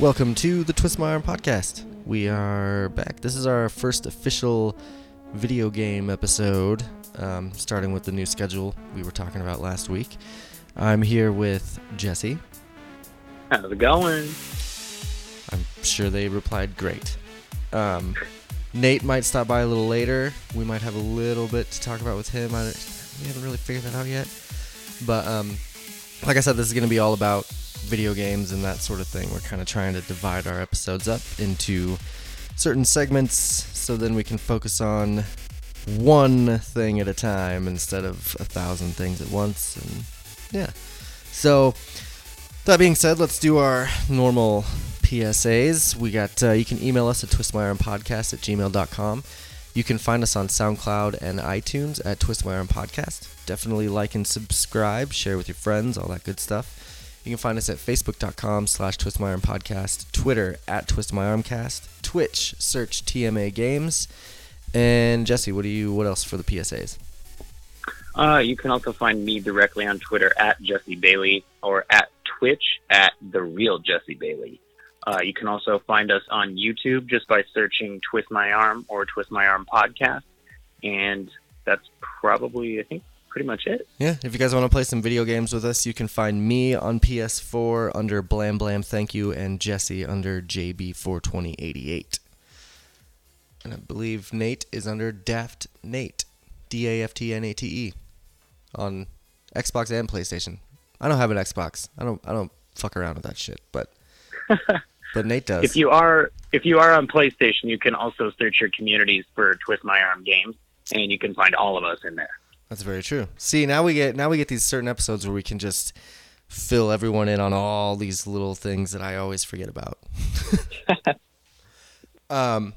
Welcome to the Twist My Arm podcast. We are back. This is our first official video game episode, um, starting with the new schedule we were talking about last week. I'm here with Jesse. How's it going? I'm sure they replied great. Um, Nate might stop by a little later. We might have a little bit to talk about with him. I, we haven't really figured that out yet. But um, like I said, this is going to be all about video games and that sort of thing. We're kind of trying to divide our episodes up into certain segments so then we can focus on one thing at a time instead of a thousand things at once. And yeah. So, that being said, let's do our normal PSAs. We got uh, you can email us at twistmyarmpodcast at gmail.com. You can find us on SoundCloud and iTunes at Twist My Arm Podcast. Definitely like and subscribe, share with your friends, all that good stuff. You can find us at facebook.com slash Twist My Arm Podcast, Twitter at Twist My Armcast, Twitch, search TMA Games. And Jesse, what do you what else for the PSAs? Uh, you can also find me directly on Twitter at Jesse Bailey or at Twitch at the real Jesse Bailey. Uh, you can also find us on YouTube just by searching Twist My Arm or Twist My Arm Podcast. And that's probably, I think, pretty much it. Yeah, if you guys want to play some video games with us, you can find me on PS4 under Blam Blam Thank You and Jesse under JB42088. And I believe Nate is under Daft Nate, D A F T N A T E, on Xbox and PlayStation. I don't have an Xbox. I don't. I don't fuck around with that shit. But but Nate does. If you are if you are on PlayStation, you can also search your communities for Twist My Arm games, and you can find all of us in there. That's very true. See, now we get now we get these certain episodes where we can just fill everyone in on all these little things that I always forget about. um,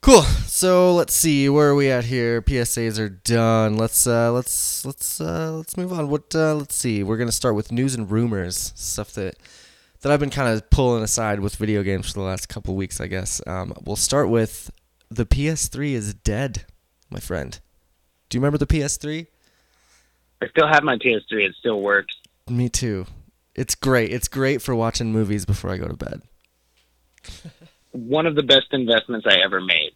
cool. So let's see where are we at here. PSAs are done. Let's uh, let's let's uh, let's move on. What uh, let's see. We're gonna start with news and rumors, stuff that that I've been kind of pulling aside with video games for the last couple weeks. I guess. Um, we'll start with the PS3 is dead, my friend. Do you remember the PS3? I still have my PS3. It still works. Me too. It's great. It's great for watching movies before I go to bed. One of the best investments I ever made.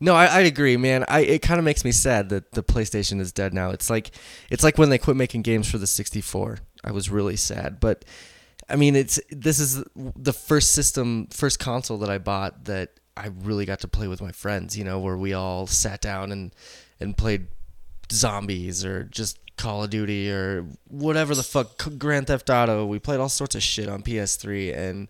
No, I, I'd agree, man. I it kind of makes me sad that the PlayStation is dead now. It's like it's like when they quit making games for the 64. I was really sad, but I mean, it's this is the first system, first console that I bought that I really got to play with my friends. You know, where we all sat down and and played zombies or just Call of Duty or whatever the fuck Grand Theft Auto. We played all sorts of shit on PS3 and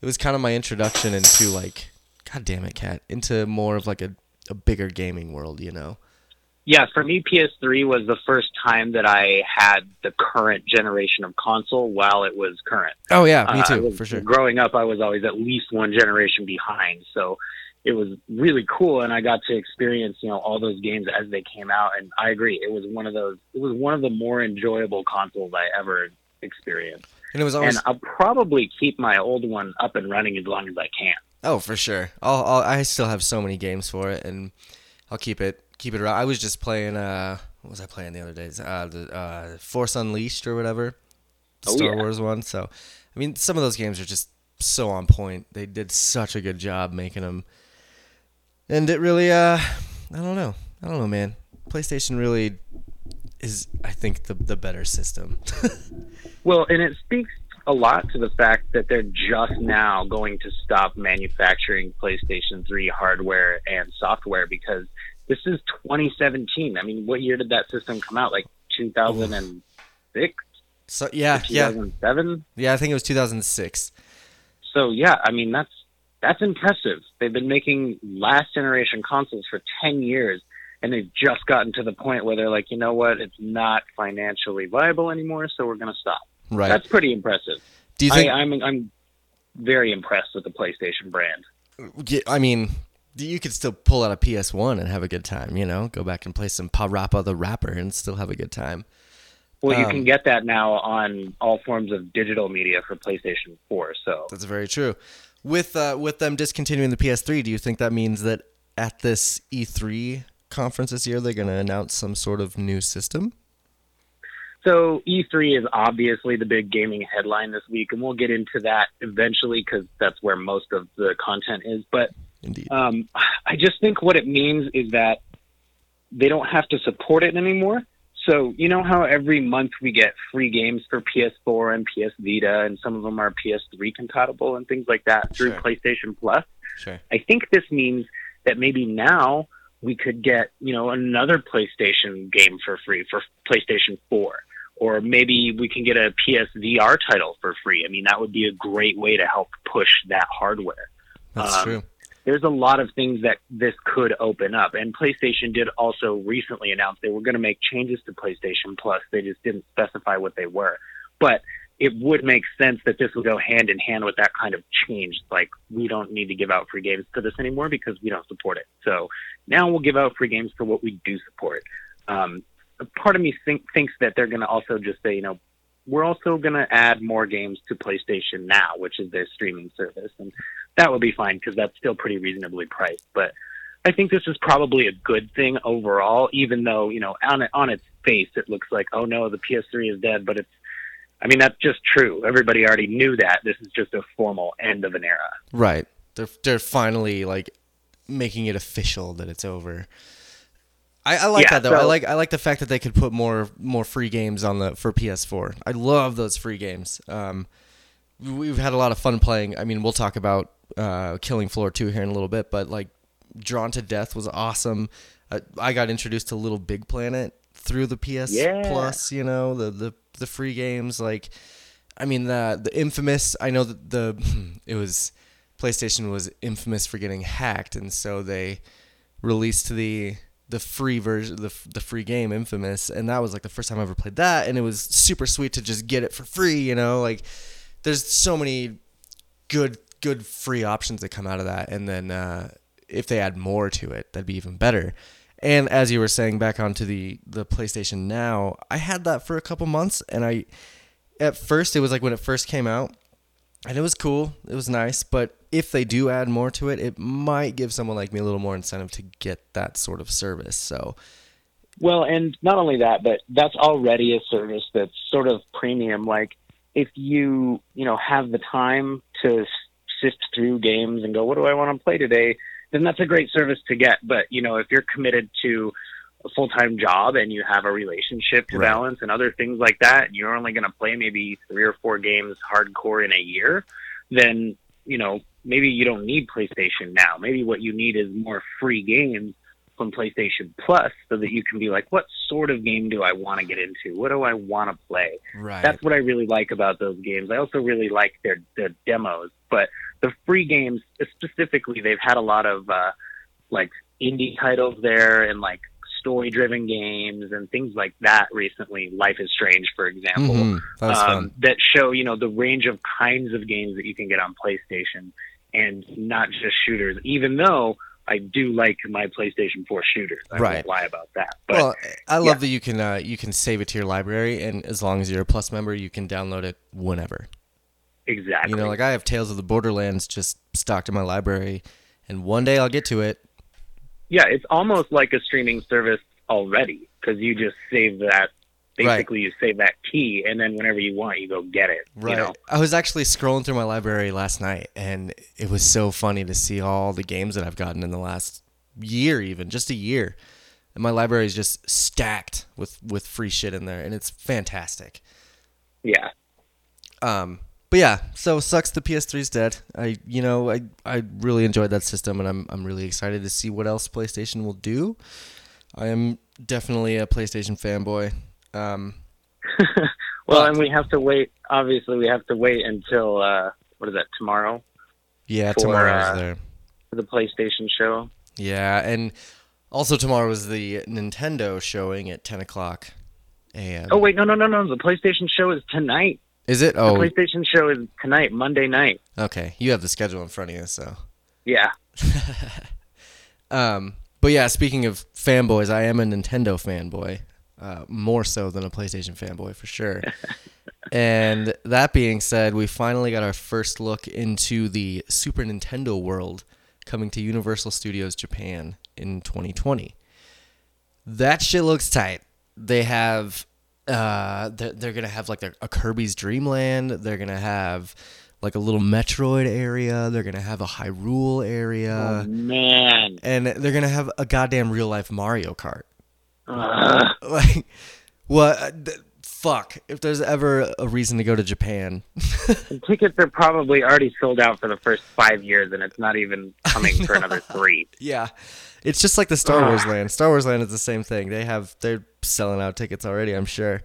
it was kind of my introduction into like god damn it cat into more of like a, a bigger gaming world, you know. Yeah, for me PS3 was the first time that I had the current generation of console while it was current. Oh yeah, me Uh, too, was- for sure. Growing up, I was always at least one generation behind, so it was really cool, and I got to experience you know all those games as they came out. And I agree, it was one of those. It was one of the more enjoyable consoles I ever experienced. And it was always and I'll probably keep my old one up and running as long as I can. Oh, for sure. I'll, I'll I still have so many games for it, and I'll keep it keep it around. I was just playing. Uh, what was I playing the other days? Uh, the uh, Force Unleashed or whatever, the Oh, Star yeah. Wars one. So, I mean, some of those games are just so on point. They did such a good job making them, and it really. Uh, I don't know. I don't know, man. PlayStation really is, I think, the the better system. Well, and it speaks a lot to the fact that they're just now going to stop manufacturing PlayStation 3 hardware and software because this is 2017. I mean, what year did that system come out? Like 2006, so yeah, yeah, 2007? yeah. I think it was 2006. So yeah, I mean that's that's impressive. They've been making last generation consoles for 10 years and they've just gotten to the point where they're like, "You know what? It's not financially viable anymore, so we're going to stop." Right. That's pretty impressive. Do you think? I, I'm I'm very impressed with the PlayStation brand. I mean, you could still pull out a PS1 and have a good time, you know? Go back and play some Parappa the Rapper and still have a good time. Well, you Um, can get that now on all forms of digital media for PlayStation 4. So That's very true. With uh, with them discontinuing the PS3, do you think that means that at this E3 conference this year they're going to announce some sort of new system? So E3 is obviously the big gaming headline this week, and we'll get into that eventually because that's where most of the content is. But Indeed. um, I just think what it means is that they don't have to support it anymore. So you know how every month we get free games for PS4 and PS Vita, and some of them are PS3 compatible and things like that through Sure. PlayStation Plus. Sure. I think this means that maybe now we could get, you know, another PlayStation game for free for PlayStation 4. Or maybe we can get a PSVR title for free. I mean, that would be a great way to help push that hardware. That's Um, true. There's a lot of things that this could open up. And PlayStation did also recently announce they were going to make changes to PlayStation Plus. They just didn't specify what they were. But it would make sense that this would go hand in hand with that kind of change. Like, we don't need to give out free games to this anymore because we don't support it. So now we'll give out free games for what we do support. Um, part of me think, thinks that they're going to also just say, you know, we're also going to add more games to PlayStation Now, which is their streaming service. And that would be fine because that's still pretty reasonably priced. But I think this is probably a good thing overall, even though, you know, on, on its face, it looks like, oh no, the PS3 is dead. But it's, I mean, that's just true. Everybody already knew that. This is just a formal end of an era. Right. They're they're finally like making it official that it's over. I, I like Yeah, that though. I like I like the fact that they could put more more free games on the for PS4. I love those free games. Um, we've had a lot of fun playing. I mean, we'll talk about uh, Killing Floor 2 here in a little bit, but like Drawn to Death was awesome. I, I got introduced to Little Big Planet through the PS Yeah. Plus. You know the the the free games like. I mean the the infamous. I know that the it was PlayStation was infamous for getting hacked, and so they released the the free version, the the free game Infamous, and that was like the first time I ever played that, and it was super sweet to just get it for free. You know, like there's so many good good free options that come out of that, and then uh, if they add more to it, that'd be even better. And as you were saying, back onto the the PlayStation Now, I had that for a couple months, and I at first it was like when it first came out and it was cool. It was nice. But if they do add more to it it might give someone like me a little more incentive to get that sort of service. So Well, and not only that, but that's already a service that's sort of premium. Like if you, you know, have the time to sift through games and go, what do I want to play today? Then that's a great service to get. But, you know, if you're committed to a full-time job and you have a relationship to Right. balance and other things like that, and you're only going to play maybe three or four games hardcore in a year, then, you know, maybe you don't need PlayStation now. Maybe what you need is more free games from PlayStation Plus so that you can be like, what sort of game do I want to get into? What do I want to play? right That's what I really like about those games. I also really like their their demos, but the free games specifically, they've had a lot of uh, like indie titles there and like story driven games and things like that recently. Life is Strange, for example Mhm. that was um, that show you know the range of kinds of games that you can get on PlayStation, and not just shooters. Even though I do like my PlayStation 4 shooters, I Right. won't lie about that. But well i love yeah. that you can uh, you can save it to your library and as long as you're a plus member you can download it whenever exactly, you know like i have tales of the borderlands just stocked in my library and one day i'll get to it yeah, it's almost like a streaming service already because you just save that. Right. Basically, you save that key, and then whenever you want, you go get it. Right. You know? I was actually scrolling through my library last night, and it was so funny to see all the games that I've gotten in the last year, even just a year. And my library is just stacked with with free shit in there, and it's fantastic. Yeah. Um, but yeah, so sucks the PS3's dead. I you know I I really enjoyed that system, and I'm I'm really excited to see what else PlayStation will do. I am definitely a PlayStation fanboy. Um, Well, But- and we have to wait. Obviously, we have to wait until uh, what is that tomorrow yeah, For, tomorrow's uh, there. for the PlayStation show. Yeah, and also tomorrow is the Nintendo showing at 10 o'clock a.m. Oh wait, no, no, no, no. The PlayStation show is tonight. Is it? Oh, The PlayStation show is tonight, Monday night. okay. You have the schedule in front of you, so. Yeah. Um, but yeah, speaking of fanboys, I am a Nintendo fanboy, uh, more so than a PlayStation fanboy for sure. and that being said, we finally got our first look into the Super Nintendo world coming to Universal Studios Japan in 2020. That shit looks tight. They have Uh, they're, they're gonna have like a, a Kirby's Dreamland. They're gonna have like a little Metroid area. They're gonna have a Hyrule area, oh man. and they're gonna have a goddamn real life Mario Kart. Ugh. Like, what? uh, th- fuck. If there's ever a reason to go to Japan, The tickets are probably already sold out for the first five years, and it's not even coming for another three. yeah, it's just like the Star Wars Land. Star Wars Land is the same thing. They have they're selling out tickets already. I'm sure,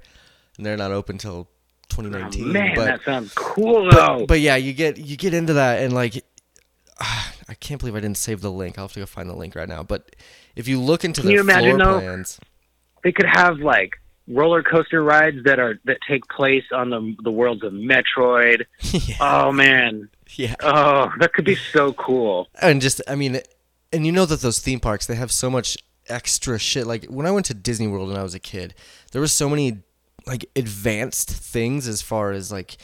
and they're not open till Oh, 2019. man, but that sounds cool though. but, but yeah, you get you get into that and like I can't believe I didn't save the link. I'll have to go find the link right now. But if you look into Can the you imagine, floor though? plans, they could have like roller coaster rides that are that take place on the the worlds of Metroid. yeah, Oh man. yeah, Oh, that could be so cool. and just I mean, and you know that those theme parks they have so much extra shit. Like when I went to Disney World when I was a kid, there was so many like advanced things as far as like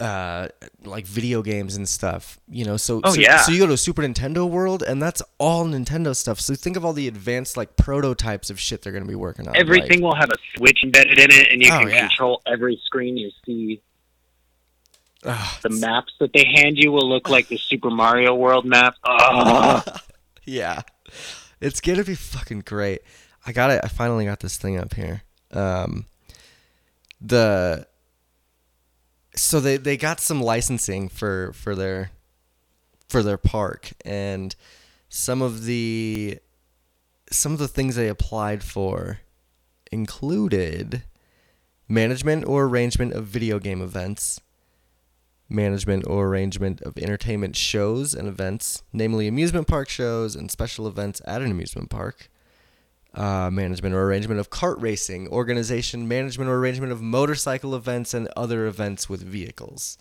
uh like video games and stuff you know so Oh, so, yeah. so you go to super nintendo world and that's all nintendo stuff so think of all the advanced like prototypes of shit they're gonna be working on Everything like, will have a switch embedded in it, and you Oh, can yeah. control every screen you see. The maps that they hand you will look like the Super Mario World map. Oh, yeah it's gonna be fucking great. I got it. I finally got this thing up here. Um the so they they got some licensing for for their for their park. And some of the some of the things they applied for included management or arrangement of video game events management or arrangement of entertainment shows and events, namely amusement park shows and special events at an amusement park. Uh, management or arrangement of kart racing, organization, management or arrangement of motorcycle events and other events with vehicles.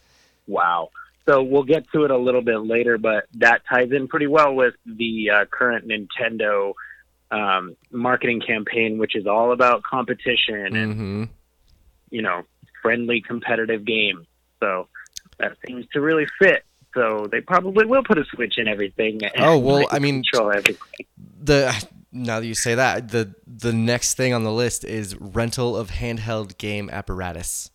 wow. So we'll get to it a little bit later, but that ties in pretty well with the uh, current Nintendo um, marketing campaign, which is all about competition and Mm-hmm. you know friendly competitive games. So that seems to really fit. So they probably will put a switch in everything. and Oh, well, I mean- control everything. The now that you say that, the the next thing on the list is rental of handheld game apparatus.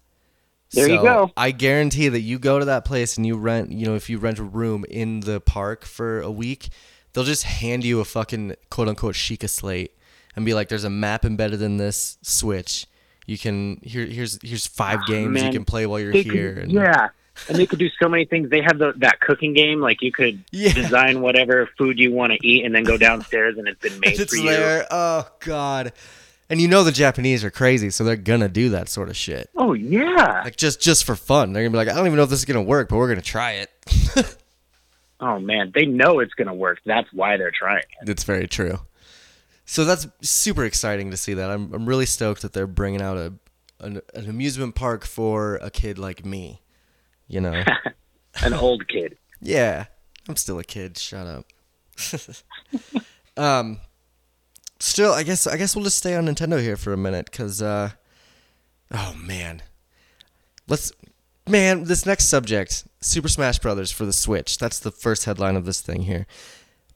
There you go. I guarantee that you go to that place and you rent, you know, if you rent a room in the park for a week, they'll just hand you a fucking quote unquote Sheikah slate and be like, "There's a map embedded in this switch. You can here here's here's five ah, games you can play while you're They here." and, yeah, and they could do so many things. They have the, that cooking game. Like you could Yeah. design whatever food you want to eat, and then go downstairs, and it's been made it's for you. Oh god. And you know the Japanese are crazy, so they're gonna do that sort of shit. Oh yeah. Like just just for fun. They're gonna be like, I don't even know if this is gonna work, but we're gonna try it. Oh man, they know it's gonna work. That's why they're trying. it. It's very true. So that's super exciting to see that. I'm I'm really stoked that they're bringing out a an, an amusement park for a kid like me. You know. An old kid. yeah. I'm still a kid. Shut up. um still I guess I guess we'll just stay on Nintendo here for a minute cuz uh oh man. Let's man, this next subject, Super Smash Brothers for the Switch. That's the first headline of this thing here.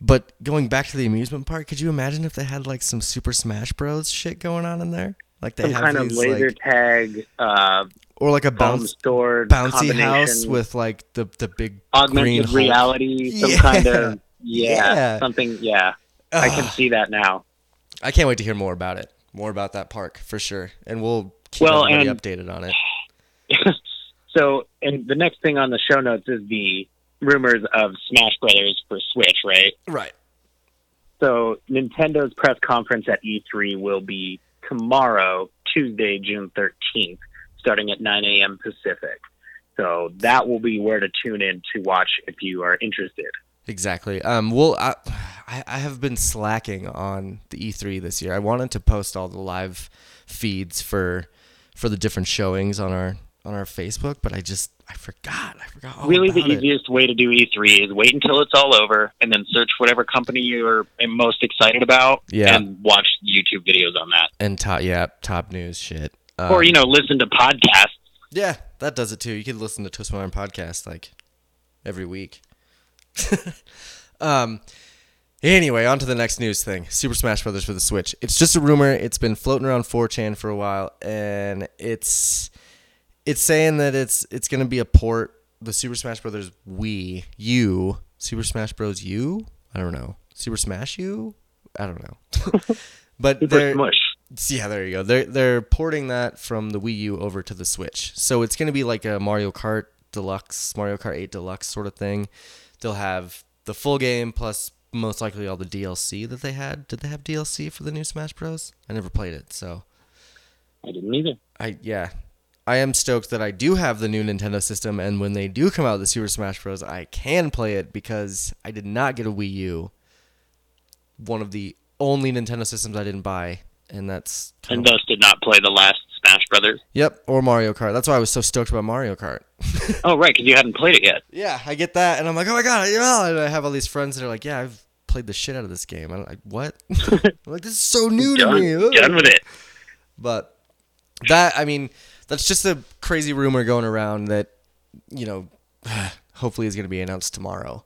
But going back to the amusement park, could you imagine if they had like some Super Smash Bros shit going on in there? Like they Some have kind of these, laser like, tag, uh, or like a bounce stored bouncy house with like the the big augmented green reality, some Yeah. kind of yeah, Yeah. something. Yeah, I can see that now. I can't wait to hear more about it. More about that park for sure, and we'll keep Well, everybody and- updated on it. so, and the next thing on the show notes is the rumors of Smash Brothers for Switch, right? Right. So, Nintendo's press conference at E3 will be tomorrow, Tuesday, June 13th, starting at 9 a.m. Pacific. So, that will be where to tune in to watch if you are interested. Exactly. Um. Well, I, I have been slacking on the E3 this year. I wanted to post all the live feeds for for the different showings on our on our Facebook, but I just I forgot. I forgot all really, the about it. easiest way to do E3 is wait until it's all over and then search whatever company you're most excited about Yeah. and watch YouTube videos on that. And top, yeah, top news shit. Um, or, you know, listen to podcasts. Yeah, that does it too. You could listen to Twist My Arm podcast like every week. um, Anyway, on to the next news thing. Super Smash Brothers for the Switch. It's just a rumor. It's been floating around 4chan for a while and it's it's saying that it's it's going to be a port the Super Smash Brothers Wii U, Super Smash Bros U? I don't know. Super Smash U? I don't know. but Super Smush. Yeah, there you go. They're they're porting that from the Wii U over to the Switch. So it's going to be like a Mario Kart Deluxe, Mario Kart 8 Deluxe sort of thing. They'll have the full game plus most likely all the DLC that they had. Did they have DLC for the new Smash Bros? I never played it, so I didn't either. I yeah. I am stoked that I do have the new Nintendo system and when they do come out with the Super Smash Bros, I can play it because I did not get a Wii U. One of the only Nintendo systems I didn't buy, and that's And thus did not play the last Smash Brothers. Yep, or Mario Kart. That's why I was so stoked about Mario Kart. Oh, right, because you hadn't played it yet. yeah, I get that, and I'm like, oh my god, yeah. And I have all these friends that are like, yeah, I've played the shit out of this game. I'm like, what? I'm like, this is so new to Done, me. Ugh. done with it. But that, I mean, that's just a crazy rumor going around that, you know, hopefully is going to be announced tomorrow.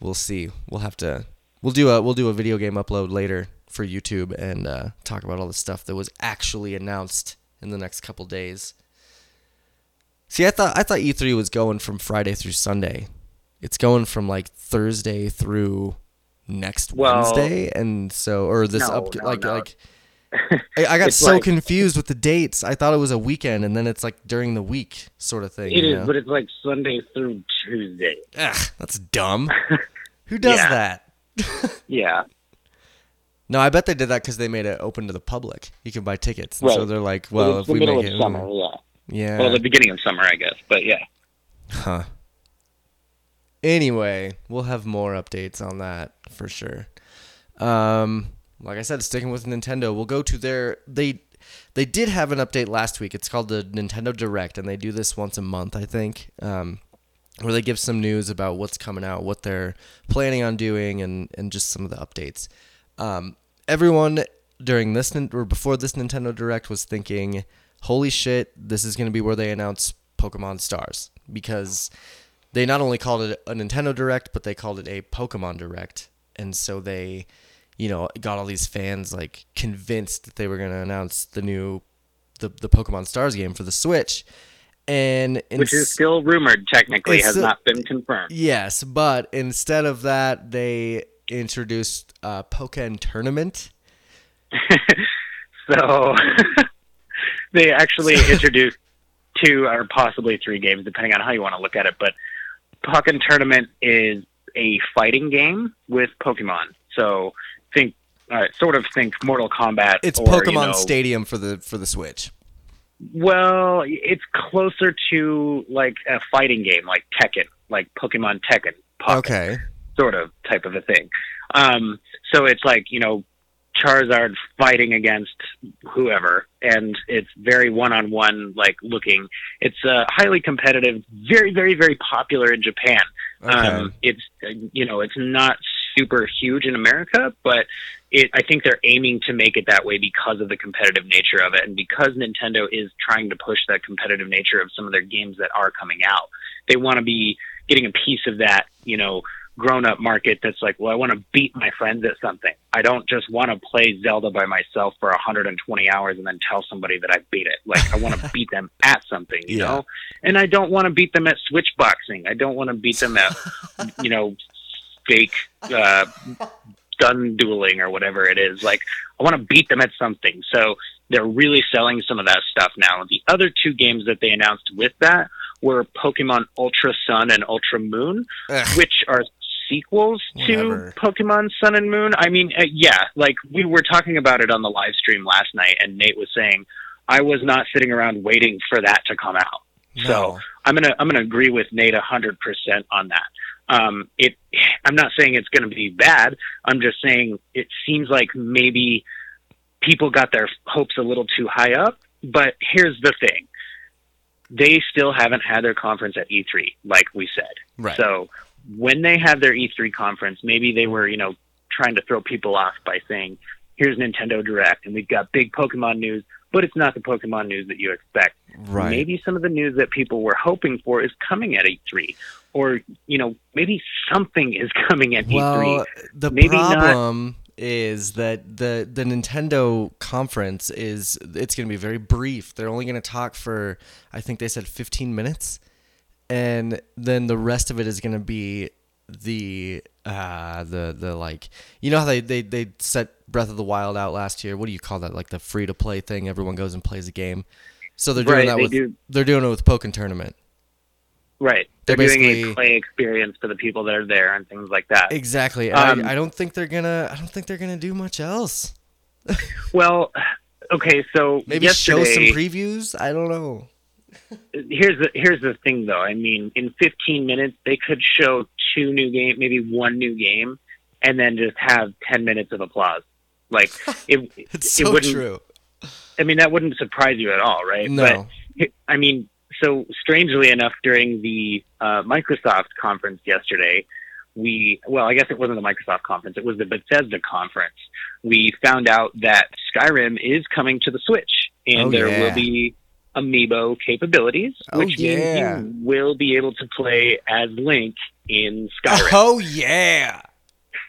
We'll see. We'll have to. We'll do a we'll do a video game upload later for YouTube and uh, talk about all the stuff that was actually announced in the next couple days. See, I thought I thought E3 was going from Friday through Sunday. It's going from like Thursday through next Well, Wednesday, and so or this no, up no, like no. like. I, I got so like- confused with the dates. I thought it was a weekend, and then it's like during the week sort of thing. It you is, know? but it's like Sunday through Tuesday. Ugh, that's dumb. Who does Yeah. that? Yeah. No, I bet they did that because they made it open to the public. You can buy tickets, and so they're like, Well, "Well, if we the middle make of it, summer, yeah. yeah, Well, the beginning of summer, I guess. But yeah. Huh. Anyway, we'll have more updates on that for sure. Um, like I said, sticking with Nintendo, we'll go to their they they did have an update last week. It's called the Nintendo Direct, and they do this once a month, I think. Um, where they give some news about what's coming out, what they're planning on doing, and and just some of the updates. Um, everyone during this or before this Nintendo Direct was thinking, "Holy shit, this is going to be where they announce Pokemon Stars," because they not only called it a Nintendo Direct, but they called it a Pokemon Direct, and so they, you know, got all these fans like convinced that they were going to announce the new, the the Pokemon Stars game for the Switch, and Which is still rumored, technically, has still- not been confirmed. Yes, but instead of that, they introduced uh, Pokken Tournament. so they actually introduced two or possibly three games, depending on how you want to look at it. But Pokken Tournament is a fighting game with Pokemon. So think, uh, sort of think Mortal Kombat. It's or, Pokemon you know, Stadium for the for the Switch. Well, it's closer to like a fighting game, like Tekken, like Pokemon Tekken. Pokken. Okay. Sort of type of a thing. Um, so it's like you know Charizard fighting against whoever, and it's very one-on-one like looking. It's uh, highly competitive, very, very, very popular in Japan. Okay. Um, it's you know it's not super huge in America, but it I think they're aiming to make it that way because of the competitive nature of it, and because Nintendo is trying to push that competitive nature of some of their games that are coming out. They want to be getting a piece of that, you know, grown up market that's like, well, I want to beat my friends at something. I don't just want to play Zelda by myself for 120 hours and then tell somebody that I beat it. Like, I want to beat them at something, you Yeah. know? And I don't want to beat them at switch boxing. I don't want to beat them at, you know, fake uh, gun dueling or whatever it is. Like, I want to beat them at something. So they're really selling some of that stuff now. The other two games that they announced with that were Pokemon Ultra Sun and Ultra Moon, Ugh. which are sequels Whatever. to Pokemon Sun and Moon. I mean, uh, yeah, like we were talking about it on the live stream last night, and Nate was saying I was not sitting around waiting for that to come out. So I'm gonna I'm gonna agree with Nate hundred percent on that. Um, it I'm not saying it's gonna be bad. I'm just saying it seems like maybe people got their hopes a little too high up. But here's the thing: they still haven't had their conference at E3, like we said. Right. So when they had their E3 conference, maybe they were, you know, trying to throw people off by saying, "Here's Nintendo Direct, and we've got big Pokemon news. but it's not the Pokemon news that you expect. Right. Maybe some of the news that people were hoping for is coming at E3, or you know, maybe something is coming at well, E3. the Maybe not- problem is that the the Nintendo conference is it's going to be very brief. They're only going to talk for I think they said 15 minutes, and then the rest of it is going to be the uh the the like you know how they they they set Breath of the Wild out last year. What do you call that? Like the free to play thing. Everyone goes and plays a game. So they're doing Right, that they with do. they're doing it with Pokken Tournament. Right. They're They're doing basically- a play experience for the people that are there and things like that. Exactly. Um, I, I don't think they're gonna I don't think they're gonna do much else. Well, okay, so Maybe show some previews. I don't know. Here's the here's the thing though. I mean, in 15 minutes they could show two new game, maybe one new game, and then just have 10 minutes of applause. Like it, It's it wouldn't. true. I mean, that wouldn't surprise you at all, right? No. But I mean, so strangely enough, during the uh, Microsoft conference yesterday, we well, I guess it wasn't the Microsoft conference; it was the Bethesda conference. We found out that Skyrim is coming to the Switch, and Oh, there yeah. will be amiibo capabilities, Oh, which yeah. means you will be able to play as Link in Skyrim. Oh yeah.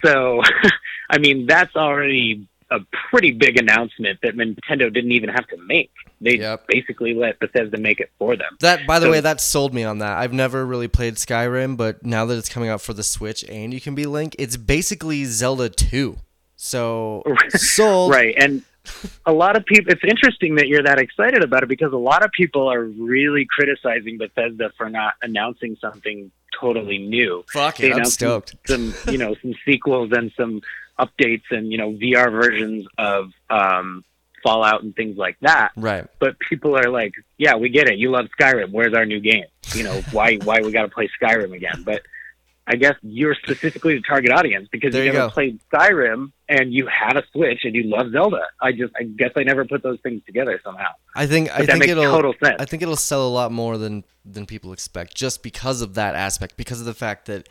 So, I mean, that's already a pretty big announcement that Nintendo didn't even have to make. They Yep. basically let Bethesda make it for them. That by the So- way, that sold me on that. I've never really played Skyrim, but now that it's coming out for the Switch and you can be Link, it's basically Zelda 2. So sold. Right. And a lot of people, it's interesting that you're that excited about it because a lot of people are really criticizing Bethesda for not announcing something totally new. Fuck They it, I'm stoked. Some, you know, some sequels and some updates and, you know, VR versions of um, Fallout and things like that. Right. but people are like, "Yeah, we get it. You love Skyrim. Where's our new game? You know, why why we got to play Skyrim again?" But I guess you're specifically the target audience because There you you never go. played Skyrim and you had a Switch and you love Zelda. I just I guess I never put those things together somehow. I think I But that think makes it'll total sense. I think it'll sell a lot more than than people expect just because of that aspect because of the fact that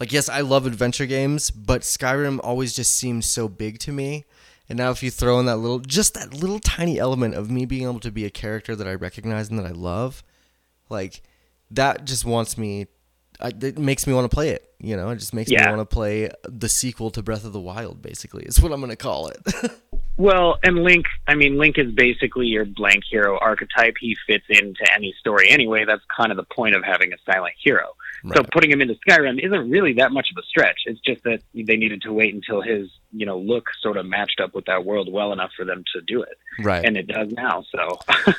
like yes, I love adventure games, but Skyrim always just seems so big to me. And now if you throw in that little just that little tiny element of me being able to be a character that I recognize and that I love, like that just wants me I, it makes me want to play it, you know? It just makes me want to play the sequel to Breath of the Wild basically. Is what I'm going to call it. Well, and Link, I mean, Link is basically your blank hero archetype. He fits into any story anyway. That's kind of the point of having a silent hero. So putting him into Skyrim isn't really that much of a stretch. It's just that they needed to wait until his, you know, look sort of matched up with that world well enough for them to do it, right. and it does now. So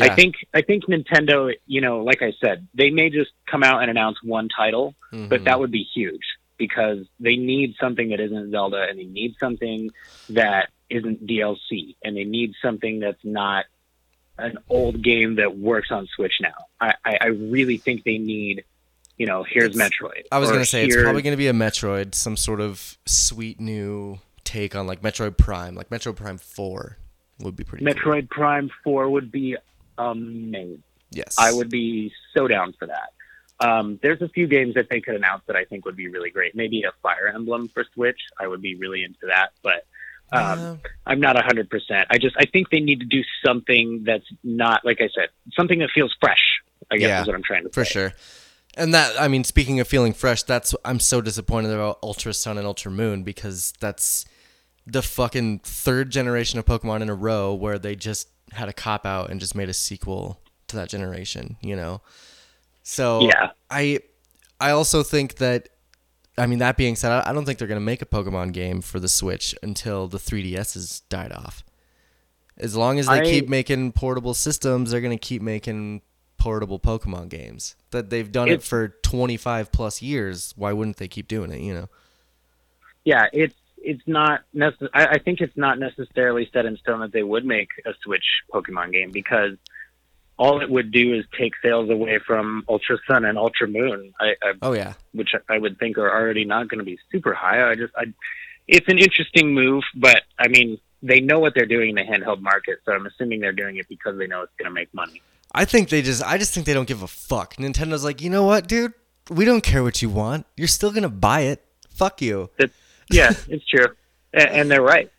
yeah. I think I think Nintendo, you know, like I said, they may just come out and announce one title, but Mhm. that would be huge because they need something that isn't Zelda, and they need something that isn't DLC, and they need something that's not an old game that works on Switch now. I, I, I really think they need, you know, here's It's- Metroid. I was gonna say it's probably gonna be a Metroid, some sort of sweet new take on like Metroid Prime, like Metroid Prime Four would be pretty. cool. Metroid Prime Four would be amazing. Yes, I would be so down for that. Um, there's a few games that they could announce that I think would be really great. Maybe a Fire Emblem for Switch. I would be really into that, but um, Uh, I'm not 100%. I just I think they need to do something that's not like I said, something that feels fresh. I guess Yeah, is what I'm trying to say. for say. sure. And that I mean, speaking of feeling fresh, that's I'm so disappointed about Ultra Sun and Ultra Moon because that's the fucking third generation of Pokemon in a row where they just had a cop out and just made a sequel to that generation. You know, so Yeah. I I also think that I mean that being said, I don't think they're gonna make a Pokemon game for the Switch until the 3DS has died off. As long as they I- keep making portable systems, they're gonna keep making portable Pokemon games. That they've done it for 25 plus years. Why wouldn't they keep doing it? You know? Yeah, it's it's not necess- I, I think it's not necessarily set in stone that they would make a Switch Pokemon game because all it would do is take sales away from Ultra Sun and Ultra Moon. I, I Oh yeah, which I would think are already not going to be super high. I just, I, it's an interesting move, but I mean, they know what they're doing in the handheld market, so I'm assuming they're doing it because they know it's going to make money. I think they just I just think they don't give a fuck. Nintendo's like, you know what, dude? We don't care what you want. You're still gonna buy it. Fuck you. That's, yeah, it's true, and, and they're right.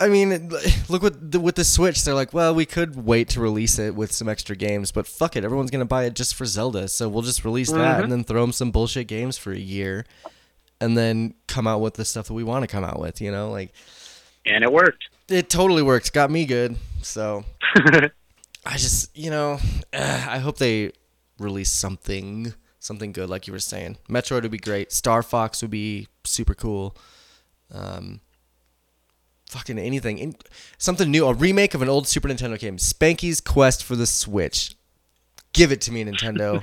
I mean, look with the, with the Switch. They're like, well, we could wait to release it with some extra games, but fuck it, everyone's gonna buy it just for Zelda, so we'll just release that and then throw them some bullshit games for a year, and then come out with the stuff that we want to come out with. You know, like And it worked. it totally worked. Got me good. So I just, you know, eh, I hope they release something, something good, like you were saying. Metroid would be great. Star Fox would be super cool. Um, fucking anything, in, something new, a remake of an old Super Nintendo game. Spanky's Quest for the Switch. Give it to me, Nintendo.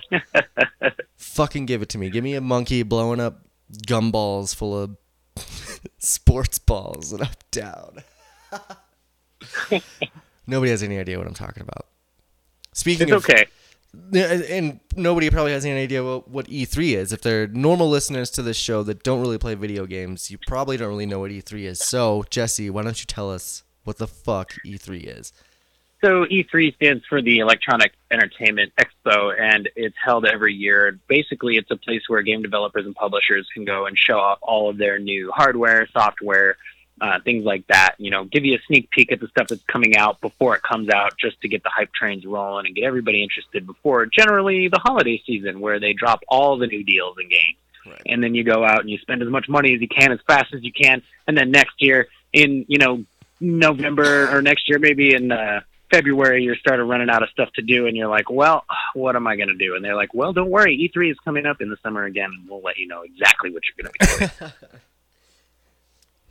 fucking give it to me. Give me a monkey blowing up gumballs full of sports balls, and I'm down. Nobody has any idea what I'm talking about. Speaking It's of, okay. And- nobody probably has any idea what, what E3 is. If they're normal listeners to this show that don't really play video games, you probably don't really know what E3 is. So, Jesse, why don't you tell us what the fuck E3 is? So E3 stands for the Electronic Entertainment Expo, and it's held every year. Basically, it's a place where game developers and publishers can go and show off all of their new hardware, software, uh, things like that. You know, give you a sneak peek at the stuff that's coming out before it comes out, just to get the hype trains rolling and get everybody interested before generally the holiday season, where they drop all the new deals and games. Right. And then you go out and you spend as much money as you can as fast as you can, and then next year in you know November or next year maybe in uh, February you started running out of stuff to do, and you're like, well, what am I going to do? And they're like, well, don't worry, E3 is coming up in the summer again, and we'll let you know exactly what you're going to be doing.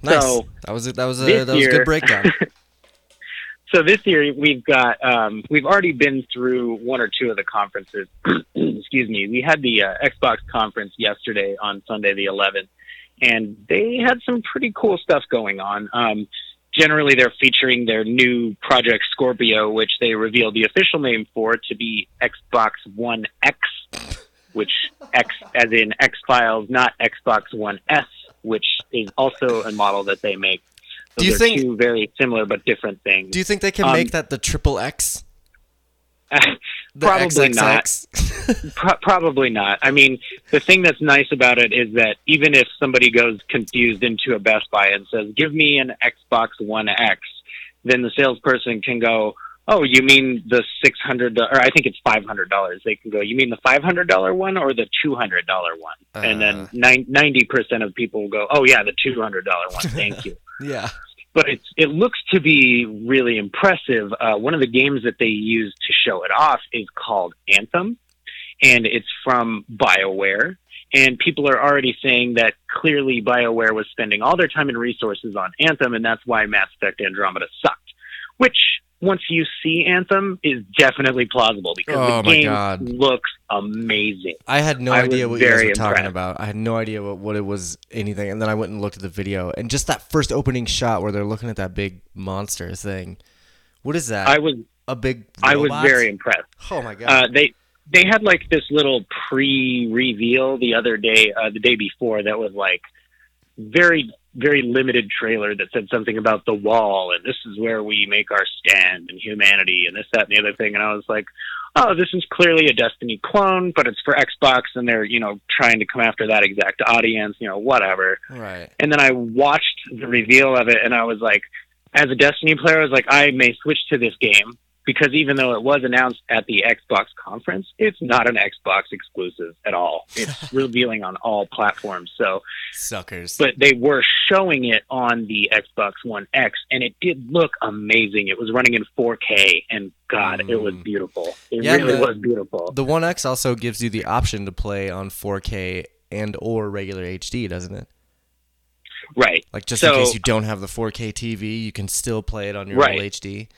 Nice. So, that was a, that was a that was a good breakdown. so this year we've got um, we've already been through one or two of the conferences. Excuse me. We had the uh, Xbox conference yesterday on Sunday the 11th, and they had some pretty cool stuff going on. Um, generally, they're featuring their new Project Scorpio, which they revealed the official name for to be Xbox One X, which X as in X Files, not Xbox One S, which is also a model that they make. So Do you think- two very similar but different things? Do you think they can Um, make that the triple X? The Probably not. Pro- probably not. I mean, the thing that's nice about it is that even if somebody goes confused into a Best Buy and says, "Give me an Xbox One X," then the salesperson can go, "Oh, you mean the six hundred or I think it's five hundred dollars." They can go, "You mean the five hundred dollar one or the two hundred dollar one?" and Uh. then ninety percent of people will go, "Oh yeah, the two hundred dollar one. Thank you." yeah. but it's, it looks to be really impressive. Uh, one of the games that they use to show it off is called Anthem, and it's from BioWare. And people are already saying that clearly BioWare was spending all their time and resources on Anthem, and that's why Mass Effect Andromeda sucked. Which, once you see Anthem, is definitely plausible because Oh the my game God. looks amazing. I had no I idea what you guys were talking about. I had no idea what, what it was anything, and then I went and looked at the video, and just that first opening shot where they're looking at that big monster thing. What is that? I was a big. I was very impressed. Oh my god! Uh, they they had like this little pre-reveal the other day, uh, the day before, that was like very very limited trailer that said something about the wall and this is where we make our stand and humanity and this that and the other thing and I was like, oh, this is clearly a Destiny clone, but it's for Xbox and they're you know trying to come after that exact audience, you know whatever. right. And then I watched the reveal of it, and I was like, as a Destiny player, I was like, I may switch to this game because even though it was announced at the Xbox conference, it's not an Xbox exclusive at all. It's revealing on all platforms. So, Suckers. but they were showing it on the Xbox One X, and it did look amazing. It was running in 4K, and God, it was Mm. beautiful. It Yeah, really the- was beautiful. the One X also gives you the option to play on 4K and or regular HD, doesn't it? right. Like just in case you don't have the 4K TV, you can still play it on your Right. old HD.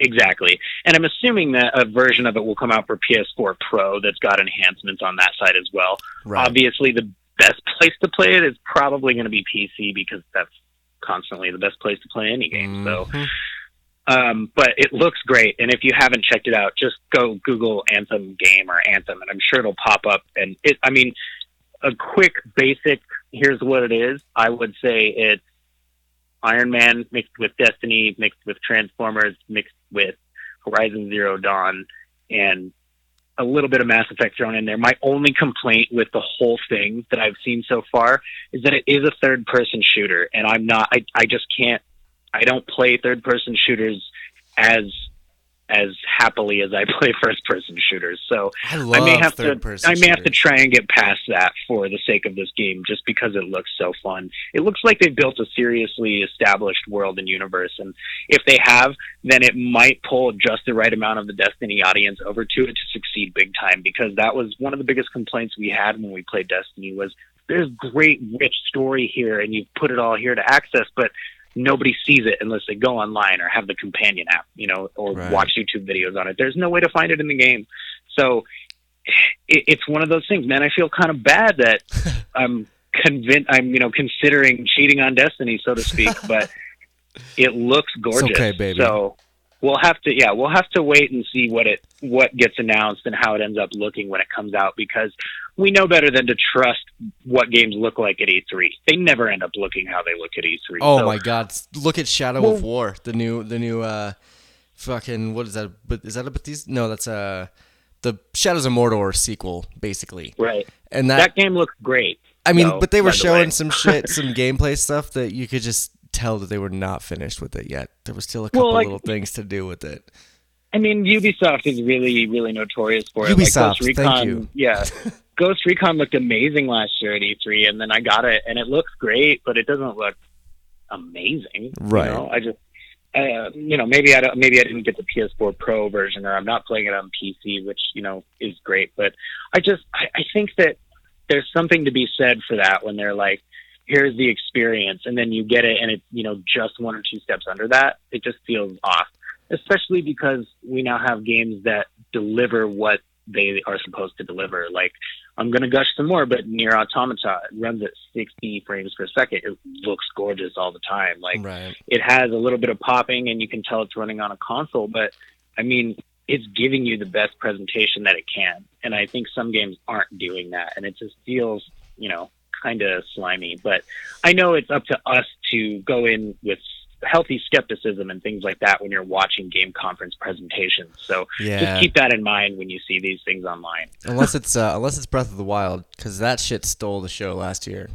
Exactly. And I'm assuming that a version of it will come out for PS4 Pro that's got enhancements on that side as well. Right. Obviously, the best place to play it is probably going to be PC because that's constantly the best place to play any game. So, Mhm. um, but it looks great. And if you haven't checked it out, just go Google Anthem game or Anthem, and I'm sure it'll pop up. And it, I mean, a quick basic here's what it is. I would say it's Iron Man mixed with Destiny, mixed with Transformers, mixed with Horizon Zero Dawn, and a little bit of Mass Effect thrown in there. My only complaint with the whole thing that I've seen so far is that it is a third person shooter, and I'm not, I, I just can't, I don't play third person shooters as as happily as I play first person shooters. So I love I may have to I may have to try and get past that for the sake of this game just because it looks so fun. It looks like they've built a seriously established world and universe and if they have, then it might pull just the right amount of the Destiny audience over to it to succeed big time because that was one of the biggest complaints we had when we played Destiny was there's great rich story here and you've put it all here to access but nobody sees it unless they go online or have the companion app, you know, or Right. watch YouTube videos on it. There's no way to find it in the game. So it, it's one of those things, man. I feel kind of bad that I'm convinced, I'm, you know, considering cheating on Destiny, so to speak, but it looks gorgeous. okay, baby. So we'll have to, yeah, we'll have to wait and see what it, what gets announced and how it ends up looking when it comes out because we know better than to trust what games look like at E3. They never end up looking how they look at E3. Oh So- my God! Look at Shadow Well- of War, the new, the new, uh, fucking what is that? But is that a Bethesda? No, that's uh, the Shadows of Mordor sequel, basically. Right. And that, That game looks great. I mean, but they were the showing some shit, some gameplay stuff that you could just tell that they were not finished with it yet. There was still a couple Well, like- little things to do with it. I mean, Ubisoft is really, really notorious for it. Ubisoft, like Ghost thank Recon, you. Yeah, Ghost Recon looked amazing last year at E3, and then I got it, and it looks great, but it doesn't look amazing. Right. You know, I just, uh, you know, maybe I don't, maybe I didn't get the PS4 Pro version, or I'm not playing it on PC, which you know is great. But I just, I, I think that there's something to be said for that when they're like, here's the experience, and then you get it, and it's you know just one or two steps under that. It just feels off especially because we now have games that deliver what they are supposed to deliver. Like, I'm going to gush some more, but Nier Automata runs at 60 frames per second. It looks gorgeous all the time. Like, right. it has a little bit of popping, and you can tell it's running on a console, but I mean, it's giving you the best presentation that it can. And I think some games aren't doing that, and it just feels, you know, kind of slimy. But I know it's up to us to go in with healthy skepticism and things like that when you're watching game conference presentations. So Yeah. just keep that in mind when you see these things online. unless it's uh, unless it's Breath of the Wild, because that shit stole the show last year.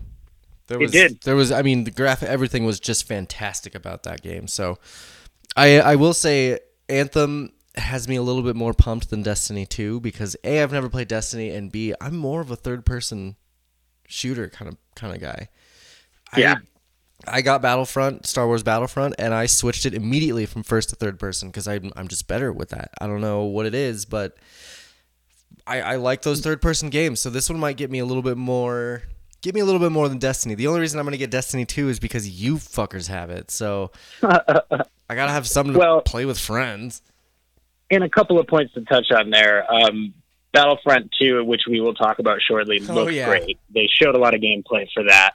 There It was, did. There was, I mean, the graphic, everything was just fantastic about that game. So, I I will say, Anthem has me a little bit more pumped than Destiny 2 because a I've never played Destiny and b I'm more of a third person shooter kind of kind of guy. Yeah. I, I got Battlefront, Star Wars Battlefront, and I switched it immediately from first to third person because I'm I'm just better with that. I don't know what it is, but I, I like those third person games. So this one might get me a little bit more, get me a little bit more than Destiny. The only reason I'm gonna get Destiny two is because you fuckers have it. So I gotta have something to Well- play with friends. And a couple of points to touch on there. Um, Battlefront 2, which we will talk about shortly, Oh, looks yeah. great. They showed a lot of gameplay for that.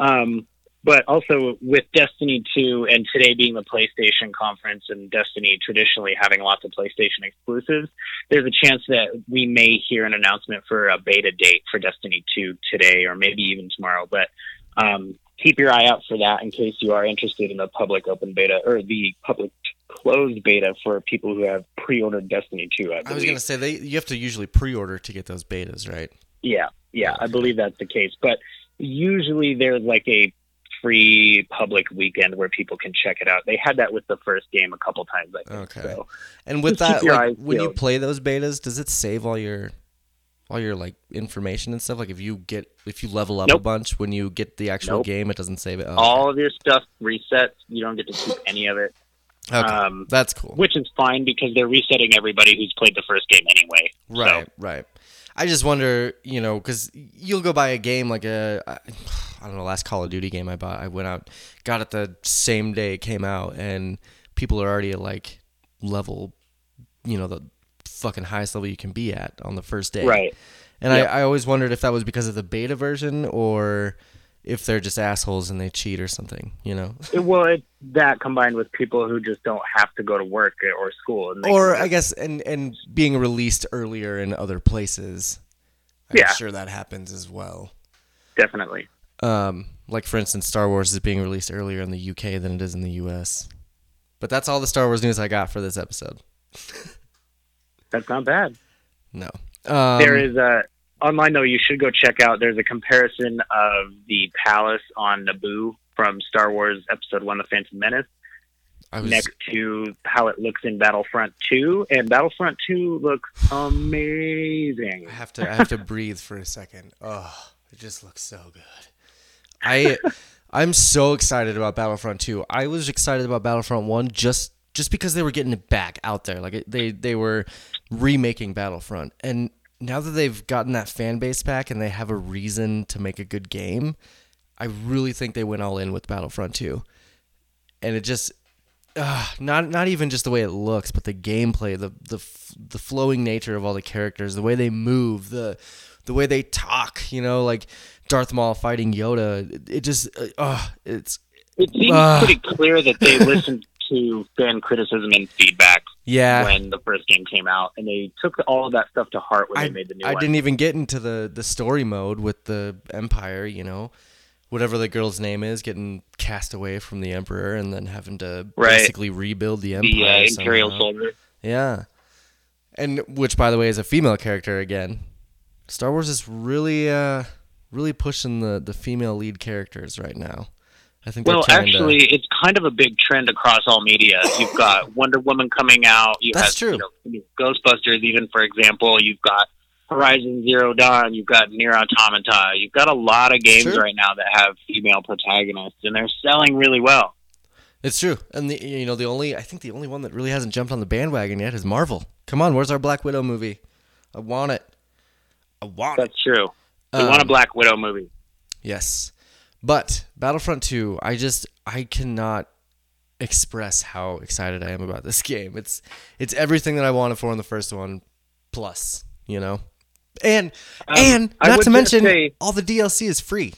Um, but also with Destiny 2 and today being the PlayStation conference and Destiny traditionally having lots of PlayStation exclusives, there's a chance that we may hear an announcement for a beta date for Destiny 2 today or maybe even tomorrow. But um, keep your eye out for that in case you are interested in the public open beta or the public closed beta for people who have pre-ordered Destiny 2. I, I was gonna say they you have to usually pre-order to get those betas, right? Yeah, yeah, I believe that's the case. But usually there's like a free public weekend where people can check it out. They had that with the first game a couple times, I think. Okay. So And with that, like, when you play those betas, does it save all your all your like information and stuff? Like if you get if you level up a bunch when you get the actual Nope. game, it doesn't save it. Oh, all of your stuff resets. You don't get to keep any of it, okay. Um, that's cool. which is fine because they're resetting everybody who's played the first game anyway. Right, right. I just wonder, you know, because you'll go buy a game like a, I don't know, last Call of Duty game I bought. I went out, got it the same day it came out, and people are already at like level, you know, the fucking highest level you can be at on the first day. Right. And Yep. I, I always wondered if that was because of the beta version or if they're just assholes and they cheat or something, you know? It- well, it's that combined with people who just don't have to go to work or school, and or I guess and and being released earlier in other places. I'm Yeah. sure that happens as well. definitely. Um, like for instance, Star Wars is being released earlier in the UK than it is in the US. But that's all the Star Wars news I got for this episode. That's not bad. No. Um, there is a online though. You should go check out. There's a comparison of the palace on Naboo from Star Wars Episode One: The Phantom Menace, was next to how it looks in Battlefront 2, and Battlefront 2 looks amazing. I have to I have to breathe for a second. Oh, it just looks so good. I I'm so excited about Battlefront 2. I was excited about Battlefront 1 just just because they were getting it back out there. Like it, they they were remaking Battlefront. And now that they've gotten that fan base back and they have a reason to make a good game, I really think they went all in with Battlefront 2. And it just uh, not not even just the way it looks, but the gameplay, the the the flowing nature of all the characters, the way they move, the the way they talk. You know, like Darth Maul fighting Yoda. It, it just, uh, uh, it's It seems Ah. pretty clear that they listened to fan criticism and feedback yeah. when the first game came out, and they took all of that stuff to heart when I, they made the new I one. didn't even get into the the story mode with the Empire. You know, whatever the girl's name is, getting cast away from the Emperor and then having to Right. basically rebuild the Empire. the uh, Imperial somehow. Soldier. Yeah. And which by the way is a female character again. Star Wars is really uh really pushing the the female lead characters right now. I think Well, to- actually, it's kind of a big trend across all media. You've got Wonder Woman coming out. You That's have true. You know, Ghostbusters, even for example. You've got Horizon Zero Dawn. You've got Nier Automata. You've got a lot of games right now that have female protagonists, and they're selling really well. It's true. And the you know the only I think the only one that really hasn't jumped on the bandwagon yet is Marvel. Come on, where's our Black Widow movie? I want it. I want it. That's true. We want a Um, Black Widow movie. Yes. But Battlefront 2, I just I cannot express how excited I am about this game. It's it's everything that I wanted for in the first one plus, you know. And Um, and not to mention say- all the DLC is free.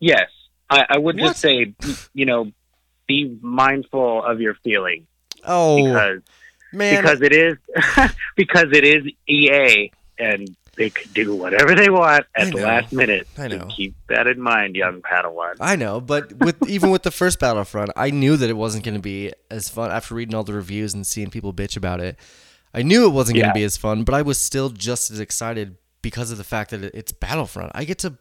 Yes, I, I would What? just say, you know, be mindful of your feelings Oh because man. because it is because it is EA and they could do whatever they want at the last minute. I So know. keep that in mind, young Padawan. I know, but with even with the first Battlefront, I knew that it wasn't going to be as fun after reading all the reviews and seeing people bitch about it. I knew it wasn't going to be as fun, but I was still just as excited because of the fact that it's Battlefront. I get to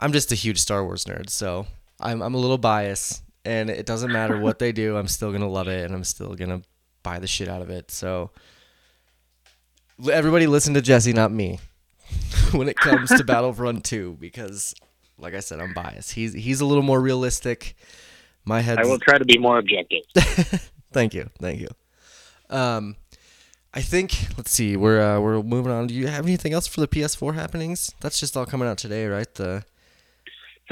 I'm just a huge Star Wars nerd, so I'm I'm a little biased and it doesn't matter what they do, I'm still going to love it and I'm still going to buy the shit out of it. So everybody listen to Jesse, not me. when it comes to Battlefront 2 because like I said, I'm biased. He's he's a little more realistic. My head. I will try to be more objective. thank you, thank you. Um, I think let's see. We're uh, we're moving on. Do you have anything else for the PS4 happenings? That's just all coming out today, right? The